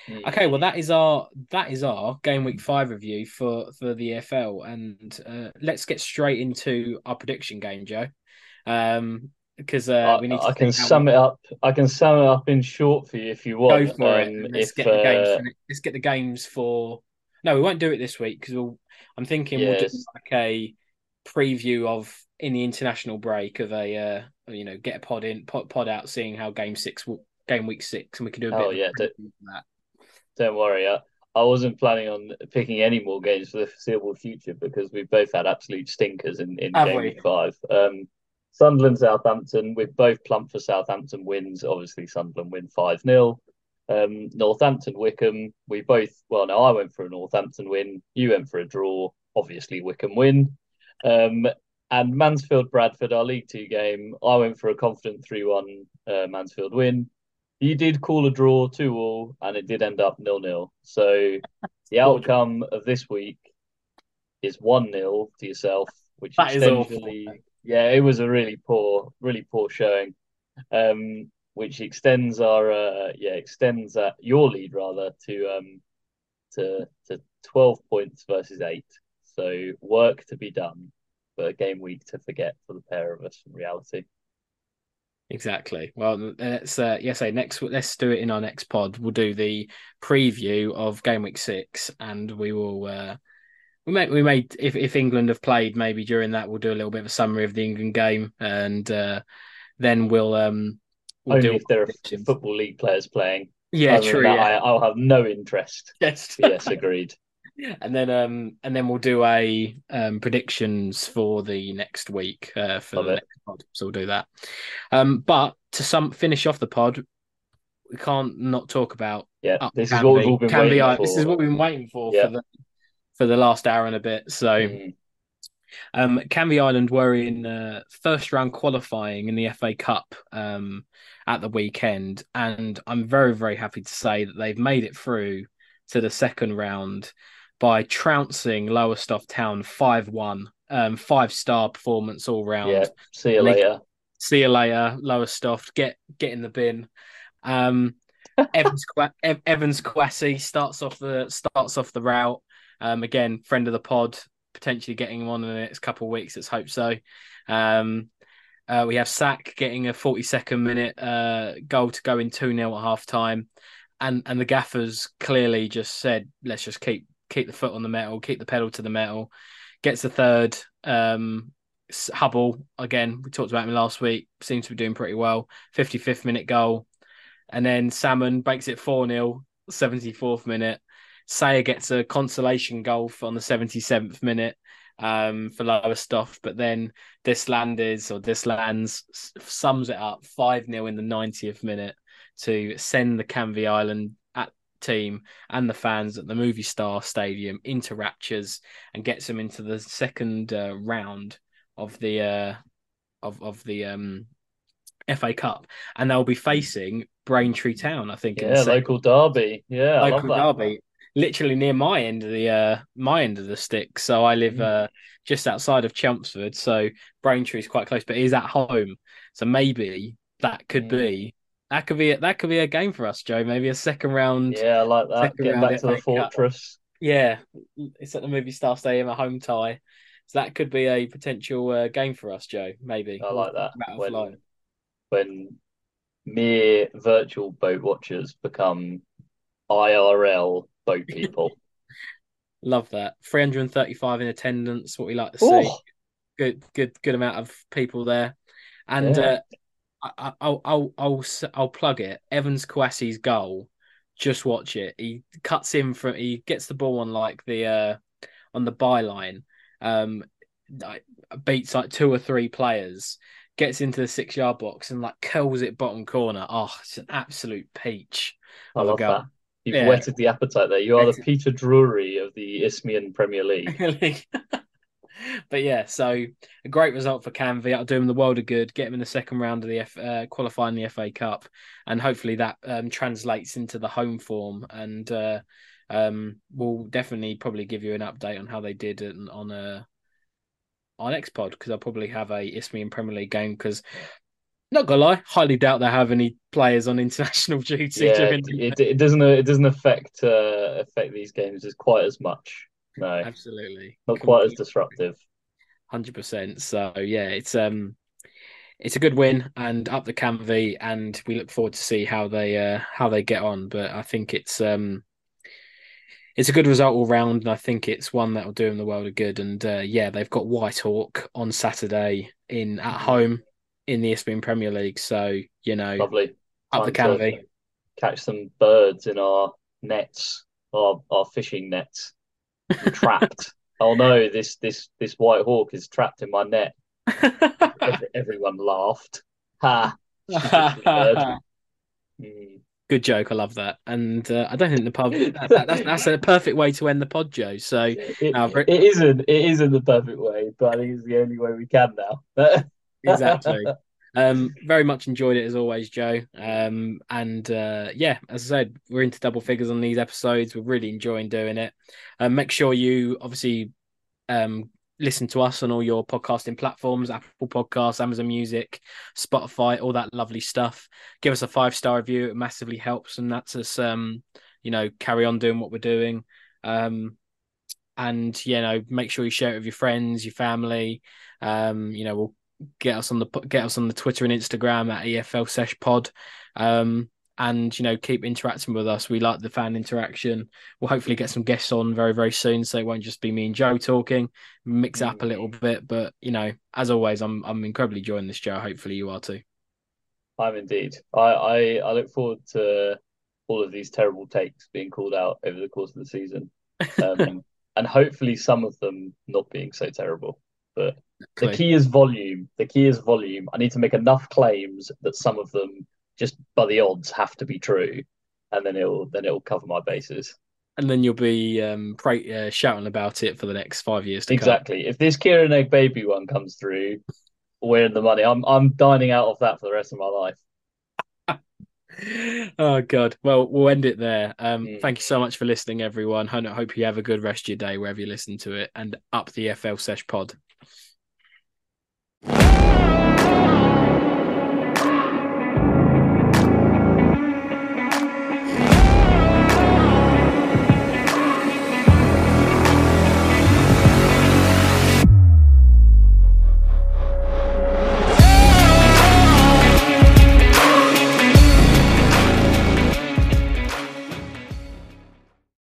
[SPEAKER 1] Mm. Okay, well that is our that is our game week five review for for the EFL, and uh, let's get straight into our prediction game, Joe. Um, because uh, we need.
[SPEAKER 2] I can sum we... it up. I can sum it up in short for you if you want.
[SPEAKER 1] Go for um, it. Let's if, get the games. Uh... let's get the games for. No, we won't do it this week because we'll. I'm thinking yes. we'll do like a preview of in the international break of a uh, you know get a pod in pod, pod out seeing how game six game week six and we can do a bit oh, yeah don't, that.
[SPEAKER 2] don't worry I, I wasn't planning on picking any more games for the foreseeable future because we've both had absolute stinkers in, in game we? five. Um Sunderland Southampton we've both plumped for Southampton wins. Obviously Sunderland win 5 0 um, Northampton Wycombe, we both well no I went for a Northampton win. You went for a draw. Obviously Wycombe win um, and Mansfield Bradford, our League Two game, I went for a confident 3 1 uh, Mansfield win. You did call a draw 2 all, and it did end up nil nil. So the outcome of this week is 1 0 to yourself, which
[SPEAKER 1] that
[SPEAKER 2] essentially, yeah, it was a really poor, really poor showing. Um, which extends our uh, yeah extends uh, your lead rather to um to to 12 points versus 8 so work to be done but a game week to forget for the pair of us in reality.
[SPEAKER 1] Exactly. Well, let's uh, yes, say next. Let's do it in our next pod. We'll do the preview of game week six, and we will. Uh, we may we may if if England have played, maybe during that we'll do a little bit of a summary of the England game, and uh, then we'll um. We'll
[SPEAKER 2] Only if there are football league players playing.
[SPEAKER 1] Yeah, Other true. That, yeah.
[SPEAKER 2] I, will have no interest.
[SPEAKER 1] Yes.
[SPEAKER 2] yes, agreed
[SPEAKER 1] and then um and then we'll do a um predictions for the next week uh for Love the it. next pod. So we'll do that. Um but to some finish off the pod, we can't not talk about
[SPEAKER 2] yeah, this is what we've all been waiting for.
[SPEAKER 1] This is what we've been waiting for yeah. for the for the last hour and a bit. So mm. um Canvey Island were in uh, first round qualifying in the FA Cup um at the weekend and I'm very very happy to say that they've made it through to the second round by trouncing Lowestoft Town 5 1. Um, five star performance all round.
[SPEAKER 2] Yeah, see you later.
[SPEAKER 1] See you later, Lowestoft. Get get in the bin. Um, Evans Evans Kouassi starts off the starts off the route. Um, again, friend of the pod, potentially getting him on in the next couple of weeks. Let's hope so. Um, uh, we have Sack getting a 42nd minute uh, goal to go in 2 0 at half time. And, and the gaffers clearly just said, let's just keep keep the foot on the metal, keep the pedal to the metal. Gets the third. Um, Hubble again. We talked about him last week. Seems to be doing pretty well. 55th minute goal, and then Salmon makes it four 0 74th minute. Sayer gets a consolation goal on the 77th minute um, for Lowestoft, but then Deslandes or Deslands sums it up 5 0 in the 90th minute to send the Canvey Island team and the fans at the Movie Star Stadium into raptures and gets them into the second uh, round of the uh, of of the um, FA Cup, and they'll be facing Braintree Town. I think.
[SPEAKER 2] Yeah, local derby. Yeah, local derby.
[SPEAKER 1] Literally near my end of the uh, my end of the stick. So I live mm. uh, just outside of Chelmsford, so Braintree is quite close, but it is at home. So maybe that could mm. be that could be a, that could be a game for us, Joe. Maybe a second round.
[SPEAKER 2] Yeah, I like that. Getting back to the fortress. Cup.
[SPEAKER 1] Yeah, it's at the movie star Stadium, a home tie. So that could be a potential uh, game for us, Joe. Maybe.
[SPEAKER 2] I like that. When, when mere virtual boat watchers become IRL boat people.
[SPEAKER 1] Love that. 335 in attendance, what we like to see. Oh. Good, good, good amount of people there. And yeah. uh, I, I'll, I'll, I'll, I'll plug it. Evans Kouassi's goal. Just watch it. He cuts in from. He gets the ball on like the uh on the byline. Um, beats like two or three players, gets into the six yard box and like curls it bottom corner. Oh, it's an absolute peach.
[SPEAKER 2] I love that. You've yeah. whetted the appetite there. You are the Peter Drury of the Isthmian Premier League.
[SPEAKER 1] but yeah, so a great result for Canvey. That'll do him the world of good. Get him in the second round of the F, uh, qualifying the FA Cup, and hopefully that um, translates into the home form. And uh, um, we'll definitely probably give you an update on how they did on a uh, our next pod because I'll probably have a Isthmian Premier League game because not gonna lie, highly doubt they have any players on international duty.
[SPEAKER 2] Yeah, it, it, it, doesn't it doesn't affect uh, affect these games as quite as much. No,
[SPEAKER 1] absolutely,
[SPEAKER 2] not quite as disruptive.
[SPEAKER 1] Hundred percent. So yeah, it's um, it's a good win and up the Canvey, and we look forward to see how they uh how they get on. But I think it's um it's a good result all round, and I think it's one that will do them the world of good. And uh, yeah, they've got Whitehawk on Saturday in at home in the Isthmian Premier League. So you know,
[SPEAKER 2] lovely
[SPEAKER 1] up the canvey,
[SPEAKER 2] catch some birds in our nets, our our fishing nets. Trapped. oh no, this this this white hawk is trapped in my net. Everyone laughed. Ha.
[SPEAKER 1] mm. Good joke. I love that. And uh, I don't think the pub that, that, that's, that's a perfect way to end the pod, Joe. So
[SPEAKER 2] it, Albert... it isn't. It isn't the perfect way, but I think it's the only way we can now.
[SPEAKER 1] exactly. Um, very much enjoyed it as always, Joe. Um, and uh, yeah, as I said, we're into double figures on these episodes. We're really enjoying doing it. Um, make sure you obviously um, listen to us on all your podcasting platforms Apple Podcasts, Amazon Music, Spotify, all that lovely stuff. Give us a five star review. It massively helps, and that's us, um, you know, carry on doing what we're doing. Um, and you know, make sure you share it with your friends, your family. Um, you know, we'll get us on the get us on the Twitter and Instagram at EFL Sesh Pod. Um, and you know keep interacting with us. We like the fan interaction. We'll hopefully get some guests on very very soon, so it won't just be me and Joe talking. Mix up a little bit, but you know, as always, I'm I'm incredibly enjoying this, Joe. Hopefully, you are too.
[SPEAKER 2] I'm indeed. I I, I look forward to all of these terrible takes being called out over the course of the season, um, and hopefully some of them not being so terrible. But the key is volume. The key is volume. I need to make enough claims that some of them just by the odds have to be true, and then it'll then it'll cover my bases.
[SPEAKER 1] And then you'll be um, pray, uh, shouting about it for the next five years.
[SPEAKER 2] exactly. Come. If this Kieran Egbaby one comes through, we're in the money. I'm I'm dining out of that for the rest of my life.
[SPEAKER 1] oh god well we'll end it there um mm. thank you so much for listening everyone i hope you have a good rest of your day wherever you listen to it and up the EFL sesh pod you